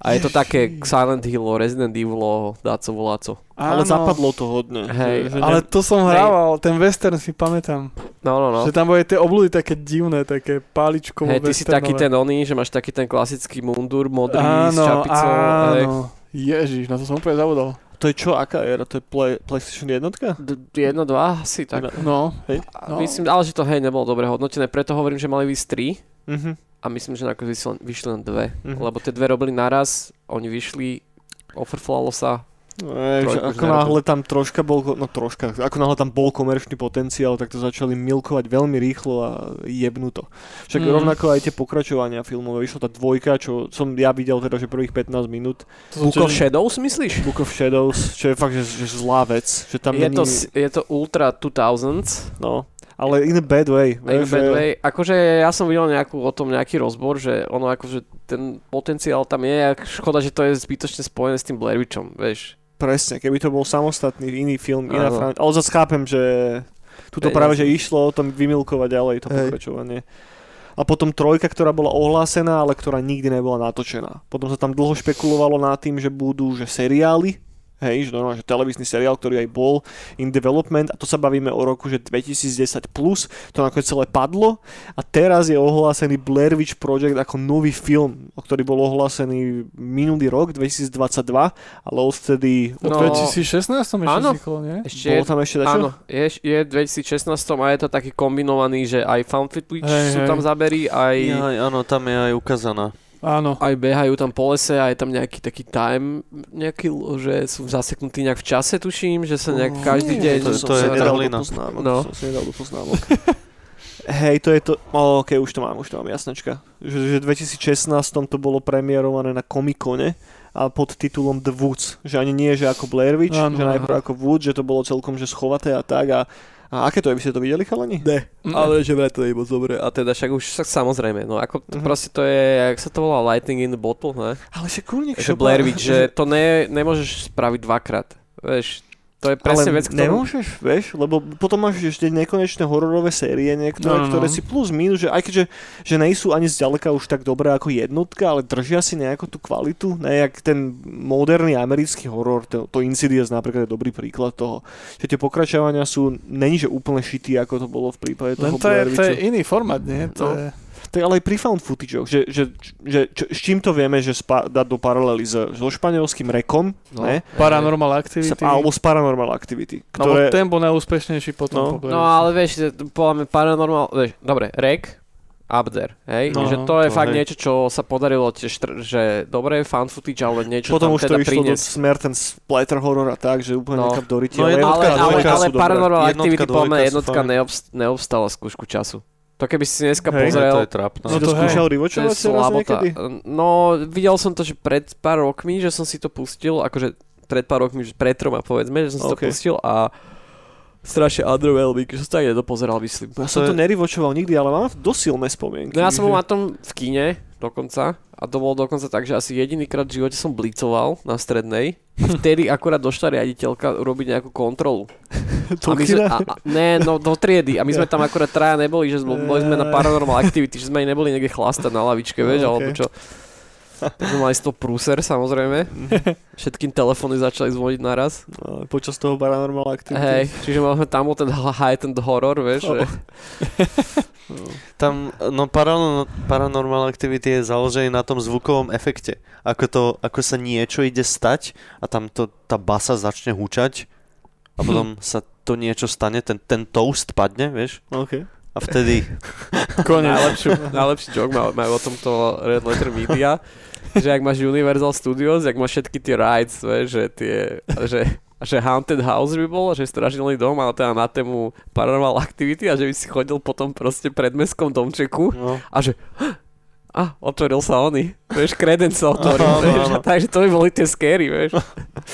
[SPEAKER 3] A je to také Silent Hill, Resident Evil, dáco voláco.
[SPEAKER 1] Ale
[SPEAKER 4] Áno.
[SPEAKER 1] zapadlo to hodne.
[SPEAKER 3] Hej,
[SPEAKER 1] že, že
[SPEAKER 4] Ale
[SPEAKER 1] ne...
[SPEAKER 4] to som
[SPEAKER 3] Hej.
[SPEAKER 4] hrával, ten western si pamätám.
[SPEAKER 3] No, no, no.
[SPEAKER 4] Že tam boli tie oblúdy také divné, také páličkovo
[SPEAKER 3] Hej, ty si taký ten oný, že máš taký ten klasický mundur modrý s
[SPEAKER 4] áno,
[SPEAKER 3] čapicou. hej.
[SPEAKER 4] áno. Ježiš, na to som úplne zabudol.
[SPEAKER 1] To je čo, aká era? To je play, PlayStation jednotka?
[SPEAKER 3] D- jedno, dva, asi tak.
[SPEAKER 4] No,
[SPEAKER 1] Hej.
[SPEAKER 4] No.
[SPEAKER 3] Myslím, ale že to hej nebolo dobre hodnotené, preto hovorím, že mali ísť tri.
[SPEAKER 1] Mhm.
[SPEAKER 3] A myslím, že nakoniec vyšli, len- vyšli len dve.
[SPEAKER 1] Mhm.
[SPEAKER 3] Lebo tie dve robili naraz, oni vyšli, offerflalo sa.
[SPEAKER 1] Ej, že ako náhle tam troška bol, no troška, ako náhle tam bol komerčný potenciál, tak to začali milkovať veľmi rýchlo a jebnú to. Však
[SPEAKER 4] Mm.
[SPEAKER 1] rovnako aj tie pokračovania filmové, vyšla tá dvojka, čo som ja videl teda, že prvých 15 minút,
[SPEAKER 4] to
[SPEAKER 3] Book of Shadows, myslíš?
[SPEAKER 1] Book of Shadows, čo je fakt, že, že zlá vec, že tam
[SPEAKER 3] Je
[SPEAKER 1] není,
[SPEAKER 3] to, je to Ultra 2000,
[SPEAKER 1] no, ale in a bad way.
[SPEAKER 3] in a bad
[SPEAKER 1] že-
[SPEAKER 3] way. Akože ja som videl nejakú, o tom nejaký rozbor, že ono akože ten potenciál tam je, ak škoda, že to je zbytočne spojené s tým Blair Witchom, vieš.
[SPEAKER 1] Presne, keby to bol samostatný iný film, iná
[SPEAKER 3] Áno.
[SPEAKER 1] fran... Ale zase chápem, že tuto
[SPEAKER 3] Peniaze.
[SPEAKER 1] práve, že išlo o tom vymilkovať ďalej to
[SPEAKER 3] Hej.
[SPEAKER 1] pokračovanie. A potom trojka, ktorá bola ohlásená, ale ktorá nikdy nebola natočená. Potom sa tam dlho špekulovalo nad tým, že budú že seriály, hej, že normálne, že televízny seriál, ktorý aj bol in development a to sa bavíme o roku, že 2010 plus, to nakoniec celé padlo a teraz je ohlásený Blair Witch Project ako nový film, o ktorý bol ohlásený minulý rok, 2022, ale odtedy...
[SPEAKER 4] V
[SPEAKER 3] No,
[SPEAKER 4] 2016 ešte
[SPEAKER 3] áno.
[SPEAKER 4] vzniklo, nie?
[SPEAKER 3] Ešte
[SPEAKER 1] Bolo
[SPEAKER 3] je,
[SPEAKER 1] tam ešte dačo?
[SPEAKER 3] áno, je, je v 2016 a je to taký kombinovaný, že aj fan footage
[SPEAKER 4] Hej,
[SPEAKER 3] sú
[SPEAKER 4] hej.
[SPEAKER 3] tam zaberí, aj,
[SPEAKER 2] Ja, áno, tam je aj ukázaná.
[SPEAKER 4] Áno.
[SPEAKER 3] aj behajú tam po lese a je tam nejaký taký time, nejaký, že sú zaseknutí nejak v čase, tuším, že sa nejak každý
[SPEAKER 1] Nie,
[SPEAKER 3] deň...
[SPEAKER 2] to- to
[SPEAKER 1] si
[SPEAKER 2] je
[SPEAKER 1] nedal do
[SPEAKER 2] Karolina.
[SPEAKER 1] poznámok,
[SPEAKER 3] No.
[SPEAKER 1] som si nedal do poznámok. Hej, to je to... Oh, ok, už to mám, už to mám, jasnačka. Že, že v 2016 to bolo premiérované na Comic-Cone a pod titulom The Woods. Že ani nie, že ako Blair Witch,
[SPEAKER 4] Áno,
[SPEAKER 1] že najprv ako Woods, že to bolo celkom že schovaté a tak. A, a aké to je? Vy ste to videli, chalani?
[SPEAKER 3] Ne,
[SPEAKER 4] Mm.
[SPEAKER 3] ale že vraj to je moc dobre. A teda však už sa samozrejme, no ako
[SPEAKER 1] Mhm.
[SPEAKER 3] proste to je, jak sa to volá, Lightning in the Bottle, ne?
[SPEAKER 1] Ale že kurník
[SPEAKER 3] Že Blair Witch, že to ne, nemôžeš spraviť dvakrát. Vieš, to je presne
[SPEAKER 1] ale
[SPEAKER 3] vec, ktorú...
[SPEAKER 1] nemôžeš, vieš, lebo potom máš ešte nekonečné hororové série niektoré,
[SPEAKER 4] No, no, no.
[SPEAKER 1] ktoré si plus minus, že aj keďže že nejsú ani zďaleka už tak dobré ako jednotka, ale držia si nejakú tú kvalitu, ne, jak ten moderný americký horor, to, to Insidious napríklad je dobrý príklad toho, že tie pokračovania sú, není že úplne šitý, ako to bolo v prípade toho
[SPEAKER 4] Len to je,
[SPEAKER 1] Blair
[SPEAKER 4] to je iný formát, nie? To
[SPEAKER 1] No.
[SPEAKER 4] je...
[SPEAKER 1] To je ale aj pri found footage, že, že, že čo, s čím to vieme, že spa, dať do paralely s, so španielským rekom,
[SPEAKER 3] No.
[SPEAKER 1] ne?
[SPEAKER 4] Paranormal
[SPEAKER 1] Sa,
[SPEAKER 4] Activity.
[SPEAKER 1] alebo s Paranormal Activity,
[SPEAKER 4] No,
[SPEAKER 1] ktoré...
[SPEAKER 4] ten bol najúspešnejší potom.
[SPEAKER 1] No.
[SPEAKER 3] No ale vieš, že podľa mňa paranormal, vieš, dobre, rek, up there, hej,
[SPEAKER 1] No,
[SPEAKER 3] že to je
[SPEAKER 2] to
[SPEAKER 3] fakt
[SPEAKER 2] hej.
[SPEAKER 3] niečo, čo sa podarilo tiež, tr- že dobre, fan footage, ale niečo
[SPEAKER 1] Potom
[SPEAKER 3] tam
[SPEAKER 1] už to
[SPEAKER 3] teda
[SPEAKER 1] išlo do
[SPEAKER 3] priniesť.
[SPEAKER 1] smer ten splatter horor a tak, že úplne
[SPEAKER 3] No.
[SPEAKER 1] no. nekam doriti.
[SPEAKER 2] No,
[SPEAKER 1] ale
[SPEAKER 2] jednotka,
[SPEAKER 3] ale,
[SPEAKER 1] jednotka,
[SPEAKER 3] ale, ale
[SPEAKER 1] dobré.
[SPEAKER 3] Paranormal
[SPEAKER 2] Jednotka,
[SPEAKER 3] Activity
[SPEAKER 2] sú
[SPEAKER 3] jednotka
[SPEAKER 2] fajn.
[SPEAKER 3] neobst, neobstala skúšku času. To keby si dneska
[SPEAKER 1] Hej.
[SPEAKER 3] pozrel,
[SPEAKER 2] to je trápne.
[SPEAKER 1] Si
[SPEAKER 4] No
[SPEAKER 1] to
[SPEAKER 4] to
[SPEAKER 1] skúšal
[SPEAKER 3] je
[SPEAKER 1] teraz
[SPEAKER 3] slabota.
[SPEAKER 1] niekedy?
[SPEAKER 3] No, videl som to, že pred pár rokmi, že som si to pustil, akože pred pár rokmi, že pred troma povedzme, že som si
[SPEAKER 1] OK.
[SPEAKER 3] to pustil a strašne underwhelming, že som to aj nedopozeral, myslím.
[SPEAKER 1] Ja som to nerewatchoval nikdy, ale mám do silné spomienky.
[SPEAKER 3] No ja som bol
[SPEAKER 1] že-
[SPEAKER 3] na tom v kine dokonca a to bolo dokonca tak, že asi jedinýkrát v živote som blicoval na strednej a vtedy akurát došla riaditeľka urobiť nejakú kontrolu.
[SPEAKER 1] Do
[SPEAKER 3] a my sme, a, a, ne, no do triedy a my sme tam akurát traja neboli, že sme, boli sme na paranormal activity, že sme aj neboli niekde chlastať na lavičke, vieš,
[SPEAKER 1] No,
[SPEAKER 3] alebo
[SPEAKER 1] ok.
[SPEAKER 3] čo. Tak sme mali z toho prúser samozrejme. Všetkým telefóny začali zvoniť naraz.
[SPEAKER 1] No, Počas toho paranormal activity.
[SPEAKER 3] Hej, čiže máme tam ten heightened horror, vieš.
[SPEAKER 1] Oh.
[SPEAKER 3] Že,
[SPEAKER 2] Tam, no paranormal, paranormal activity je založený na tom zvukovom efekte. Ako, to, ako sa niečo ide stať a tam to, tá basa začne hučať a potom sa to niečo stane, ten, ten toast padne, vieš?
[SPEAKER 1] OK.
[SPEAKER 2] A vtedy,
[SPEAKER 4] Konec.
[SPEAKER 3] najlepšiu, najlepší joke majú, majú o tomto Red Letter Media, že ak máš Universal Studios, ak máš všetky tie rides, vieš, že tie, že, že Haunted House by bol, že strašidelný dom, ale teda na tému Paranormal Activity a že by si chodil potom proste pred mestskom domčeku
[SPEAKER 2] no,
[SPEAKER 3] a že a otvoril sa oný, vieš, kreden sa otvoril,
[SPEAKER 2] Áno,
[SPEAKER 3] vieš,
[SPEAKER 2] áno.
[SPEAKER 3] a takže to by boli tie scary, vieš.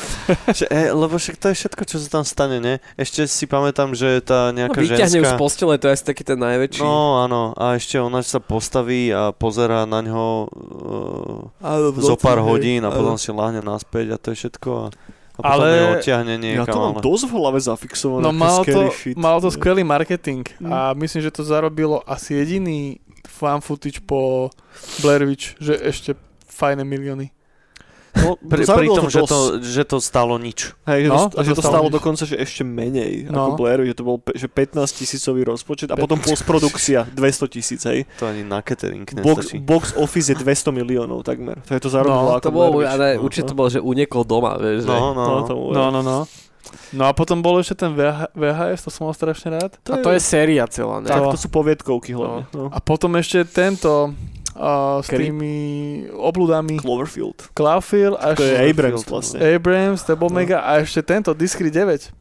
[SPEAKER 2] že, e, lebo však to je všetko, čo sa tam stane, ne? Ešte si pamätám, že tá
[SPEAKER 3] No,
[SPEAKER 2] nejaká
[SPEAKER 3] vyťahne už z
[SPEAKER 2] ženská...
[SPEAKER 3] postele, to je asi taký ten najväčší.
[SPEAKER 2] No áno, a ešte ona sa postaví a pozera na ňo uh, zo pár hodín a potom si láhne naspäť a to je všetko a, a potom
[SPEAKER 4] Ale-
[SPEAKER 2] odtiahne
[SPEAKER 1] Ja
[SPEAKER 2] niekam.
[SPEAKER 1] to mám
[SPEAKER 2] ale...
[SPEAKER 1] dosť v hlave zafixované.
[SPEAKER 4] No malo
[SPEAKER 1] scary
[SPEAKER 4] to,
[SPEAKER 1] shit.
[SPEAKER 4] malo to skvelý marketing
[SPEAKER 1] Mm.
[SPEAKER 4] a myslím, že to zarobilo asi jediný fan footage po Blair Witch, že ešte fajné milióny.
[SPEAKER 1] No,
[SPEAKER 2] Pri, pri tom, že
[SPEAKER 1] dosť.
[SPEAKER 2] to, že to stalo nič.
[SPEAKER 1] Hej, že,
[SPEAKER 4] No,
[SPEAKER 1] to,
[SPEAKER 4] a
[SPEAKER 1] že
[SPEAKER 4] to
[SPEAKER 1] to
[SPEAKER 4] stalo
[SPEAKER 1] stalo
[SPEAKER 4] nič.
[SPEAKER 1] dokonca, že ešte menej
[SPEAKER 4] No.
[SPEAKER 1] ako Blair, že to bol pe- že 15 tisícový rozpočet a potom postprodukcia 200 tisíc, hej.
[SPEAKER 2] To ani na catering
[SPEAKER 1] Box,
[SPEAKER 2] nestačí.
[SPEAKER 1] box office je 200 miliónov takmer. To je to zarobilo
[SPEAKER 4] No,
[SPEAKER 1] ako
[SPEAKER 3] To bolo,
[SPEAKER 1] Blair
[SPEAKER 3] ale
[SPEAKER 1] No,
[SPEAKER 3] určite
[SPEAKER 1] no.
[SPEAKER 3] to bolo, že uniekol doma, vieš. že-
[SPEAKER 2] No, no,
[SPEAKER 1] No,
[SPEAKER 2] no.
[SPEAKER 1] to bolo-
[SPEAKER 4] No, no, no. No a potom bol ešte ten VH, VHS, to som mal strašne rád.
[SPEAKER 3] A to je séria celá, ne?
[SPEAKER 1] Tak,
[SPEAKER 4] To-
[SPEAKER 1] to sú poviedkovky hlavne. No.
[SPEAKER 4] A potom ešte tento uh, s
[SPEAKER 3] Creep.
[SPEAKER 4] tými obludami
[SPEAKER 1] Cloverfield.
[SPEAKER 4] Cloudfield a
[SPEAKER 1] To je Abrams
[SPEAKER 2] Cloverfield,
[SPEAKER 1] vlastne.
[SPEAKER 4] Abrams, to bol
[SPEAKER 1] No.
[SPEAKER 4] mega a ešte tento Discreet 9,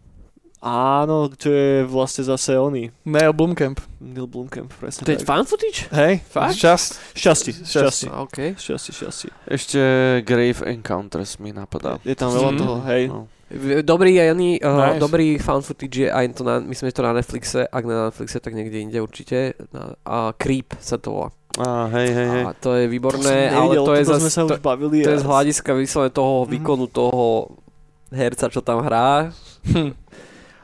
[SPEAKER 1] Áno, čo je vlastne zase oný.
[SPEAKER 4] Neil Blomkamp.
[SPEAKER 1] Neil Blomkamp, presne
[SPEAKER 3] To je fan footage?
[SPEAKER 4] Hej,
[SPEAKER 3] Fakt?
[SPEAKER 4] čas.
[SPEAKER 1] Šťastie, šťastie.
[SPEAKER 3] A, OK.
[SPEAKER 1] Šťastie, šťastie.
[SPEAKER 2] Ešte Grave Encounters mi napadá.
[SPEAKER 1] Je tam veľa
[SPEAKER 4] Mhm.
[SPEAKER 1] toho, hej.
[SPEAKER 2] No.
[SPEAKER 3] Dobrý, oni, uh,
[SPEAKER 4] Nice.
[SPEAKER 3] dobrý fan footage je aj to na, myslím, že to na Netflixe, ak ne na Netflixe, tak niekde inde určite. A Creep sa to volá.
[SPEAKER 2] Á, hej, hej, hej.
[SPEAKER 3] A to je
[SPEAKER 1] To
[SPEAKER 3] výborné,
[SPEAKER 1] som
[SPEAKER 3] ale to je zase,
[SPEAKER 1] sme sa
[SPEAKER 3] to,
[SPEAKER 1] už bavili.
[SPEAKER 3] to je
[SPEAKER 1] a-
[SPEAKER 3] z hľadiska vyslovene toho
[SPEAKER 1] Mhm.
[SPEAKER 3] výkonu toho herca, čo tam hrá.
[SPEAKER 4] Hm.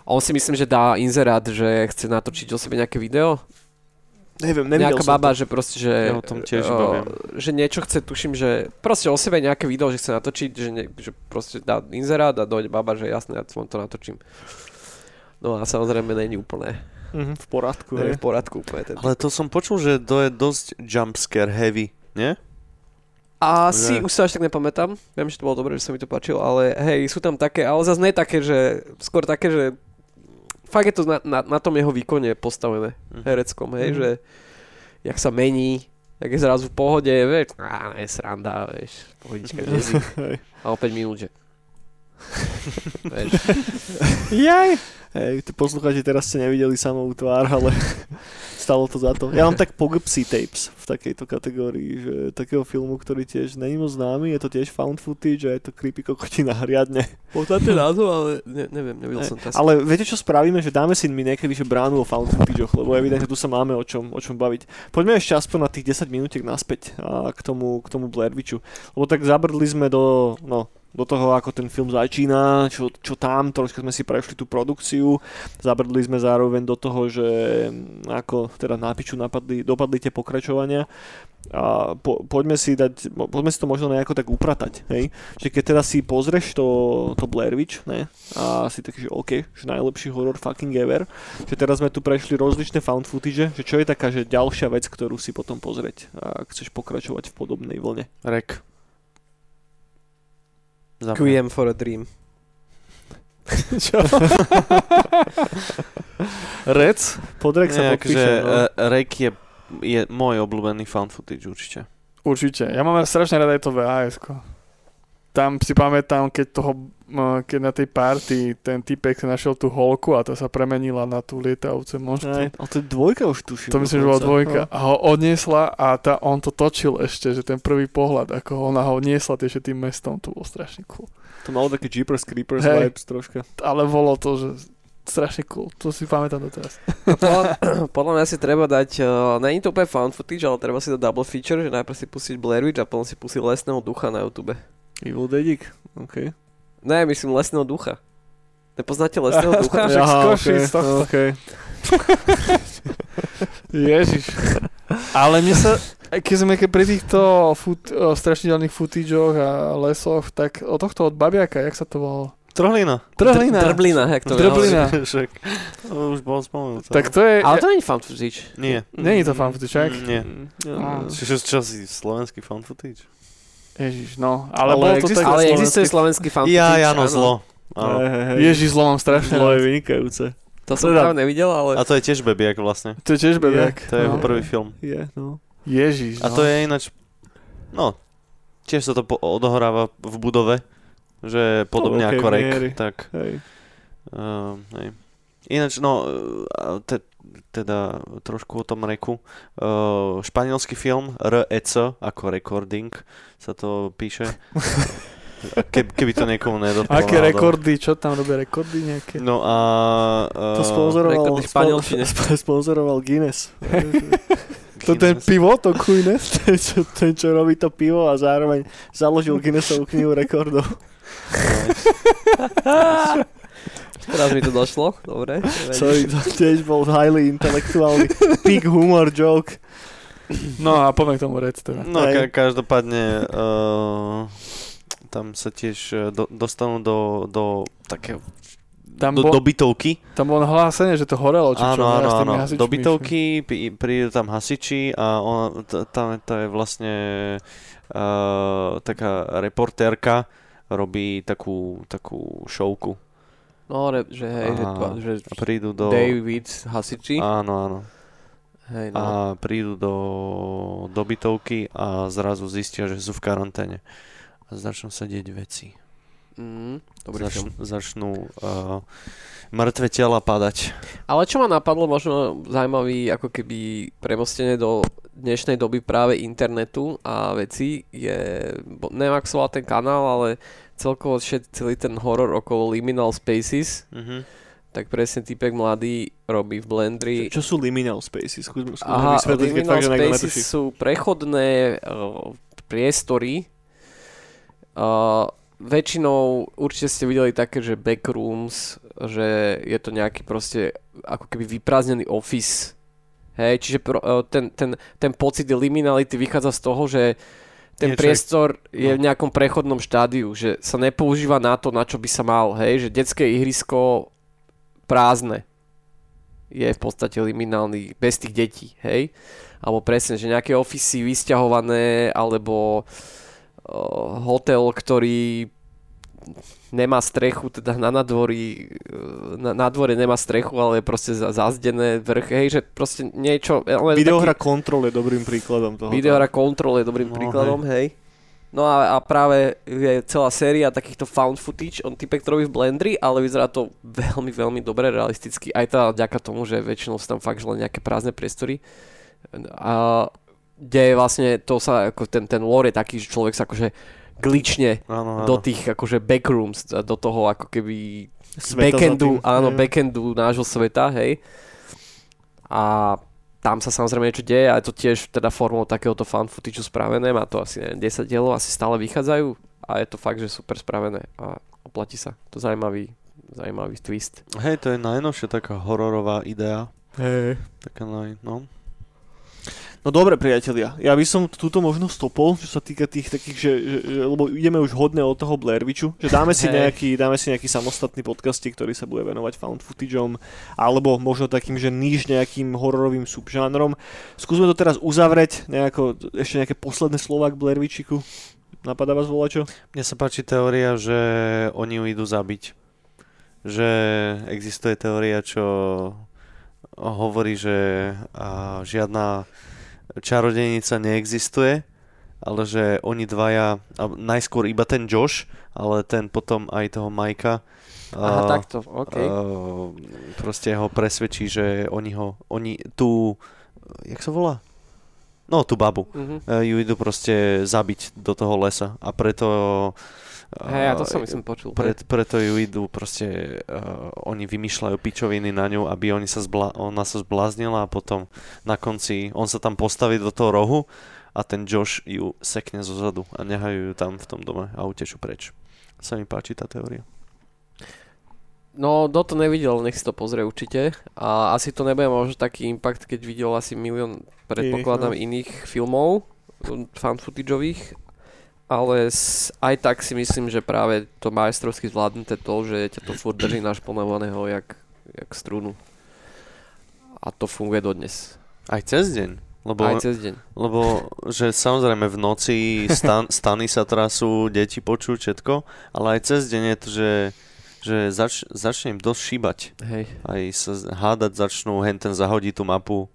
[SPEAKER 3] A on si myslím, že dá inzerát, že chce natočiť o sebe nejaké video.
[SPEAKER 1] Neviem, nevidel
[SPEAKER 3] nejaká
[SPEAKER 1] som
[SPEAKER 3] baba,
[SPEAKER 1] to.
[SPEAKER 3] že proste, že,
[SPEAKER 2] Ja o tom tiež
[SPEAKER 3] o, že niečo chce, tuším, že proste o sebe nejaké video, že chce natočiť, že, ne, že proste dá inzerát a dojde baba, že jasné, ja to natočím. No a samozrejme není úplne,
[SPEAKER 1] Mhm, v poradku, hej.
[SPEAKER 3] v poriadku úplne ten.
[SPEAKER 2] Ale to som počul, že to je dosť jumpscare heavy, nie?
[SPEAKER 3] Asi
[SPEAKER 2] Že-
[SPEAKER 3] už sa až tak nepamätám, viem, že to bolo dobré, že sa mi to páčilo, ale hej, sú tam také, ale zase nie také, že, skôr také, že fakt je to na, na, na tom jeho výkone postavené,
[SPEAKER 2] Mhm.
[SPEAKER 3] hereckom, hej,
[SPEAKER 1] Mhm.
[SPEAKER 3] že jak sa mení, jak je zrazu v pohode, vieš, á, je sranda, vieš, pohodička. A o 5 minút, že...
[SPEAKER 1] Jaj. Hej, tí poslucháči teraz ste nevideli samou tvár, ale stalo to za to. Ja mám tak Pogpsy Tapes v takejto kategórii, že takého filmu, ktorý tiež není moc známy, je to tiež found footage a je to creepy kokotina riadne.
[SPEAKER 3] poznáte názov, ale ne, neviem, nevidel som to.
[SPEAKER 1] Ale viete, čo spravíme? Že dáme si my niekedy že bránu o found footageoch, lebo evidentne tu sa máme o čom, o čom baviť. Poďme ešte aspoň na tých 10 minútiek naspäť a k tomu, k tomu Blair Witchu. Lebo tak zabrdli sme do, no, do toho, ako ten film začína, čo, čo tam, trošku sme si prešli tú produkciu, zabrdli sme zároveň do toho, že mm, ako teda na piču napadli, dopadli tie pokračovania a po, poďme si dať, poďme si to možno nejako tak upratať, hej? Že keď teda si pozrieš to, to Blair Witch, ne? A si taký, že OK, že najlepší horor fucking ever, že teraz sme tu prešli rozličné found footage, že čo je taká, že ďalšia vec, ktorú si potom pozrieť, ak chceš pokračovať v podobnej vlne.
[SPEAKER 2] Rek. Za.
[SPEAKER 3] Quiem for a Dream.
[SPEAKER 1] Čo?
[SPEAKER 4] Rec?
[SPEAKER 1] Podrek sa
[SPEAKER 2] Nejak, že
[SPEAKER 1] podpíšem, no.
[SPEAKER 2] uh, Rek je, je môj obľúbený found footage určite.
[SPEAKER 4] Určite. Ja mám strašne rada aj to VHS. -ko. Tam si pamätám, keď toho, keď na tej party ten typek si našiel tú holku a to sa premenila na tú lietavúce
[SPEAKER 1] Aj,
[SPEAKER 4] monštru.
[SPEAKER 1] ale to je dvojka už tuším.
[SPEAKER 4] To myslím, že bola dvojka.
[SPEAKER 1] No.
[SPEAKER 4] A ho odniesla a tá, on to točil ešte, že ten prvý pohľad, ako ona ho odniesla tiež tým mestom, to bolo strašne cool.
[SPEAKER 1] To malo také Jeepers Creepers
[SPEAKER 4] Hej.
[SPEAKER 1] vibes troška.
[SPEAKER 4] Ale bolo to, že strašne cool. To si pamätám doteraz.
[SPEAKER 3] podľa, podľa mňa si treba dať, uh, není to úplne found footage, ale treba si dať double feature, že najprv si pustiť Blair Witch a potom si pustiť Lesného ducha na YouTube.
[SPEAKER 1] Evil Dedik, OK.
[SPEAKER 3] Ne, myslím Lesného ducha. Nepoznáte Lesného ducha?
[SPEAKER 4] Však z
[SPEAKER 1] Aha,
[SPEAKER 4] Košíc,
[SPEAKER 1] ok,
[SPEAKER 4] tohto.
[SPEAKER 1] ok.
[SPEAKER 4] Ježiš. Ale mne sa, keď sme keď pri týchto fut, o, strašidelných footageoch a lesoch, tak od tohto od Babiaka, jak sa to volalo?
[SPEAKER 2] Trhlina.
[SPEAKER 4] Trhlina.
[SPEAKER 3] Dr- Drblina, jak to
[SPEAKER 4] Drblina.
[SPEAKER 2] Však, to už bol spomenúť.
[SPEAKER 4] Tak to je...
[SPEAKER 3] Ale to není found footage.
[SPEAKER 2] Nie.
[SPEAKER 4] Není to fan footage?
[SPEAKER 2] Mm, nie.
[SPEAKER 1] Mm,
[SPEAKER 2] Čiže čo si slovenský found footage?
[SPEAKER 4] Ježiš, no. Ale,
[SPEAKER 1] Ale
[SPEAKER 4] bolo to
[SPEAKER 1] existuje
[SPEAKER 4] tak...
[SPEAKER 3] Ale existuje slovenský found
[SPEAKER 2] Ja, áno,
[SPEAKER 3] áno.
[SPEAKER 2] zlo. Áno.
[SPEAKER 1] Hej, hej.
[SPEAKER 4] Ježiš, zlo mám strašne.
[SPEAKER 1] Zlo je vynikajúce.
[SPEAKER 3] To som
[SPEAKER 1] Teda-
[SPEAKER 3] práve nevidel, ale...
[SPEAKER 2] A to je tiež Bebiak vlastne.
[SPEAKER 4] To je tiež Babiak.
[SPEAKER 2] To je jeho
[SPEAKER 4] no.
[SPEAKER 2] prvý film.
[SPEAKER 1] Je, no.
[SPEAKER 4] Ježiš,
[SPEAKER 2] A
[SPEAKER 4] no.
[SPEAKER 2] to je ináč, no, tiež sa to po- odohráva v budove, že podobne
[SPEAKER 1] veľkej
[SPEAKER 2] ako Rek, tak,
[SPEAKER 1] Hej.
[SPEAKER 2] uh, hej. Ináč, no, uh, te, teda trošku o tom Reku. Uh, španielský film REC, ako recording, sa to píše. Ke, keby to niekomu nedotklo.
[SPEAKER 4] Aké rekordy, čo tam robia rekordy nejaké?
[SPEAKER 2] No a... Uh,
[SPEAKER 1] To sponzoroval,
[SPEAKER 3] španielčine.
[SPEAKER 1] spo- sponzoroval Guinness.
[SPEAKER 4] To ten pivo, to Guinness?
[SPEAKER 1] ten, čo, ten, čo robí to pivo a zároveň založil Guinnessovú knihu rekordov.
[SPEAKER 3] Teraz mi to došlo, dobre.
[SPEAKER 1] Sorry, to tiež bol highly intelektuálny big humor joke.
[SPEAKER 4] No a poďme k tomu rec teda.
[SPEAKER 2] No, ka- každopádne uh, tam sa tiež eh, do, dostanú do, do takého
[SPEAKER 4] Tam,
[SPEAKER 2] do,
[SPEAKER 4] bol,
[SPEAKER 2] do bytovky.
[SPEAKER 4] tam bolo nahlásenie, že to horelo, či čo?
[SPEAKER 2] áno, áno,
[SPEAKER 4] tými
[SPEAKER 2] áno.
[SPEAKER 4] hasičmi,
[SPEAKER 2] Do
[SPEAKER 4] čo?
[SPEAKER 2] bytovky prí- prídu tam hasiči a ona, t- tam to je vlastne uh, taká reportérka, robí takú, takú showku.
[SPEAKER 3] No, re, že hej, že,
[SPEAKER 2] A-
[SPEAKER 3] dva, že
[SPEAKER 2] A prídu do...
[SPEAKER 3] David Hasiči.
[SPEAKER 2] Áno, áno.
[SPEAKER 3] Hej, no.
[SPEAKER 2] A prídu do, do bytovky a zrazu zistia, že sú v karanténe. A začnú sa deť veci.
[SPEAKER 3] Mm, dobrý
[SPEAKER 2] Zač, začnú uh, mŕtve tela padať.
[SPEAKER 3] Ale čo ma napadlo, možno zaujímavý ako keby premostenie do dnešnej doby práve internetu a veci je, neviem ak sa ten kanál, ale celkovo všet, celý ten horor okolo Liminal Spaces,
[SPEAKER 2] Uh-huh.
[SPEAKER 3] tak presne typek mladý robí v Blendri.
[SPEAKER 1] Čo, čo sú liminal spaces? Skúsme, skúsme
[SPEAKER 3] Aha,
[SPEAKER 1] vysvetliť,
[SPEAKER 3] Liminal
[SPEAKER 1] fakt,
[SPEAKER 3] Spaces sú prechodné uh, priestory. Uh, väčšinou určite ste videli také, že backrooms, že je to nejaký proste ako keby vyprázdnený office Hej, čiže pro, e, ten, ten, ten pocit liminality vychádza z toho, že ten
[SPEAKER 2] Niečo-
[SPEAKER 3] priestor je
[SPEAKER 2] no.
[SPEAKER 3] v nejakom prechodnom štádiu, že sa nepoužíva na to, na čo by sa mal, hej, že detské ihrisko prázdne je v podstate liminálny bez tých detí, hej. Alebo presne, že nejaké ofisy vysťahované, alebo uh, hotel, ktorý nemá strechu, teda na nadvorí, uh, na, na dvore nemá strechu, ale je proste za- zazdené vrch, hej, že proste niečo... ale
[SPEAKER 1] Videohra
[SPEAKER 3] taký-
[SPEAKER 1] Control je dobrým príkladom toho.
[SPEAKER 3] Videohra Control je dobrým
[SPEAKER 2] No,
[SPEAKER 3] príkladom, hej. No a, a práve je celá séria takýchto found footage, on typek to robí v Blendri, ale vyzerá to veľmi, veľmi dobre, realisticky, aj teda vďaka tomu, že väčšinou sú tam fakt len nejaké prázdne priestory. A kde je vlastne to sa, ako ten, ten lore je taký, že človek sa akože glitchne
[SPEAKER 2] Áno, áno.
[SPEAKER 3] do tých akože backrooms, do toho ako keby
[SPEAKER 1] Sveta
[SPEAKER 3] backendu,
[SPEAKER 1] tým.
[SPEAKER 3] áno,
[SPEAKER 1] Hej.
[SPEAKER 3] backendu nášho sveta, hej. A tam sa samozrejme niečo deje a je to tiež teda formou takéhoto fan footageu spravené, má to asi neviem, 10 dielov, asi stále vychádzajú a je to fakt, že super spravené a oplatí sa. To je zaujímavý, zaujímavý twist.
[SPEAKER 2] Hej, to je najnovšia taká hororová idea.
[SPEAKER 1] Hej.
[SPEAKER 2] Taká naj, no.
[SPEAKER 1] No dobre, priatelia, ja by som túto možno stopol, čo sa týka tých takých, že, že, že lebo ideme už hodne od toho Blair Witchu, že dáme si, nejaký, dáme si nejaký samostatný podcast, ktorý sa bude venovať found footageom, alebo možno takým, že níž nejakým hororovým subžánrom. Skúsme to teraz uzavrieť, nejako, ešte nejaké posledné slova k Blair Witchiku. Napadá vás volačo?
[SPEAKER 2] Mne sa páči teória, že oni ju idú zabiť. Že existuje teória, čo hovorí, že žiadna čarodejnica neexistuje, ale že oni dvaja, najskôr iba ten Josh, ale ten potom aj toho Majka
[SPEAKER 3] Aha,
[SPEAKER 2] a,
[SPEAKER 3] takto, OK.
[SPEAKER 2] a, proste ho presvedčí, že oni ho, oni tú, jak sa volá? No, tú babu.
[SPEAKER 3] Mhm.
[SPEAKER 2] E, ju idú proste zabiť do toho lesa a preto
[SPEAKER 3] Hej, ja to som myslím počul.
[SPEAKER 2] pre, preto ju idú proste uh, oni vymýšľajú pičoviny na ňu, aby oni sa zbla, ona sa zbláznila a potom na konci on sa tam postaví do toho rohu a ten Josh ju sekne zo zadu a nehajú ju tam v tom dome a utečú preč. Sa mi páči tá teória.
[SPEAKER 3] No, kto to nevidel, nech si to pozrie určite. A asi to nebude možno taký impact, keď videl asi milión, predpokladám,
[SPEAKER 1] no.
[SPEAKER 3] iných filmov, fan footageových. Ale aj tak si myslím, že práve to majstrovsky zvládnuté to, že ťa to furt drží našponovaného jak, jak strunu. A to funguje dodnes.
[SPEAKER 2] Aj cez deň. Lebo,
[SPEAKER 3] Aj cez deň.
[SPEAKER 2] lebo že samozrejme v noci stan, stany sa trasú, deti počujú všetko, ale aj cez deň je to, že, že zač, začne im dosť šíbať.
[SPEAKER 3] Hej.
[SPEAKER 2] Aj sa hádať začnú, hen ten zahodí tú mapu.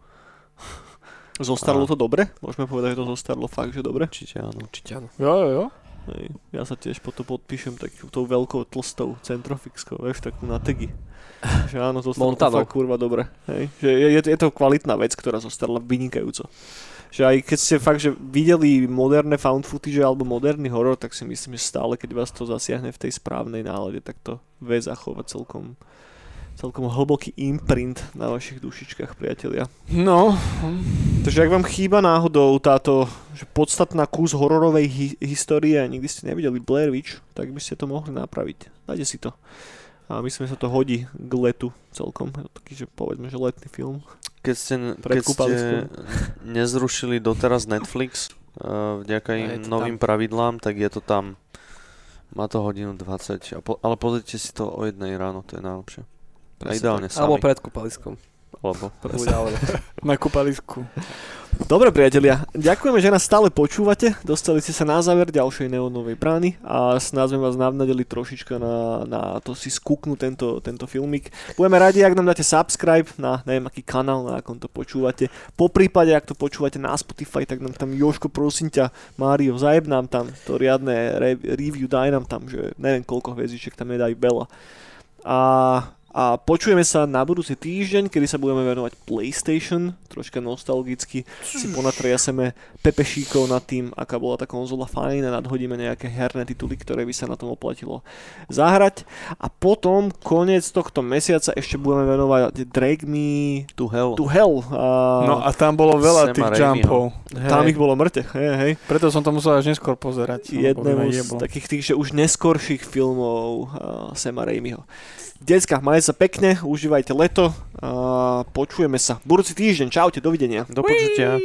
[SPEAKER 1] Zostarlo
[SPEAKER 2] A-
[SPEAKER 1] to dobre? Môžeme povedať, že to zostarlo fakt, že dobre?
[SPEAKER 2] Určite áno.
[SPEAKER 3] Určite áno.
[SPEAKER 4] Jo, jo, jo.
[SPEAKER 1] Hej. Ja sa tiež potom podpíšem takú tou veľkou tlstou centrofixkou, vieš, takú na tegy. Že áno, to zostalo to fakt kurva dobre. Hej. Že je, je, je, to kvalitná vec, ktorá zostala vynikajúco. Že aj keď ste fakt, že videli moderné found footage alebo moderný horor, tak si myslím, že stále, keď vás to zasiahne v tej správnej nálade, tak to vie zachovať celkom, celkom hlboký imprint na vašich dušičkách, priatelia.
[SPEAKER 4] No,
[SPEAKER 1] Takže ak vám chýba náhodou táto že podstatná kus hororovej hi- histórie a nikdy ste nevideli Blair Witch, tak by ste to mohli napraviť. Dajte si to. A myslím, že sa to hodí k letu celkom. Taký, že povedzme, že letný film.
[SPEAKER 2] Keď ste, keď ste nezrušili doteraz Netflix uh, vďaka im novým pravidlám, tak je to tam. Má to hodinu 20, a po, ale pozrite si to o jednej ráno, to je najlepšie.
[SPEAKER 1] Presne
[SPEAKER 2] ideálne sami.
[SPEAKER 3] Alebo pred kúpaliskom.
[SPEAKER 2] Alebo
[SPEAKER 4] na kúpalisku.
[SPEAKER 1] Dobre priatelia, ďakujeme, že nás stále počúvate. Dostali ste sa na záver ďalšej neonovej brány a snad sme vás navnadili trošička na, na to si skúknuť tento, tento filmik. Budeme radi, ak nám dáte subscribe na neviem aký kanál, na akom to počúvate. Po prípade, ak to počúvate na Spotify, tak nám tam Joško, prosím ťa, Mário, zajeb nám tam to riadne re- review, daj nám tam, že neviem koľko hviezdičiek tam nedaj veľa. A a počujeme sa na budúci týždeň, kedy sa budeme venovať PlayStation, troška nostalgicky si ponatriaseme pepešíkov nad tým, aká bola tá konzola fajn a nadhodíme nejaké herné tituly, ktoré by sa na tom oplatilo zahrať. A potom, koniec tohto mesiaca, ešte budeme venovať Drag Me
[SPEAKER 2] tu hell.
[SPEAKER 1] to Hell. A
[SPEAKER 4] No a tam bolo veľa
[SPEAKER 2] Sama
[SPEAKER 4] tých jumpov.
[SPEAKER 1] tam ich bolo mŕte, hej, hej.
[SPEAKER 4] Preto som to musel až neskôr pozerať.
[SPEAKER 1] Jednému z takých tých, že už neskorších filmov uh, Sema Raimiho. Decka, majte sa pekne, užívajte leto a počujeme sa budúci týždeň. Čaute, dovidenia.
[SPEAKER 2] Do počutia.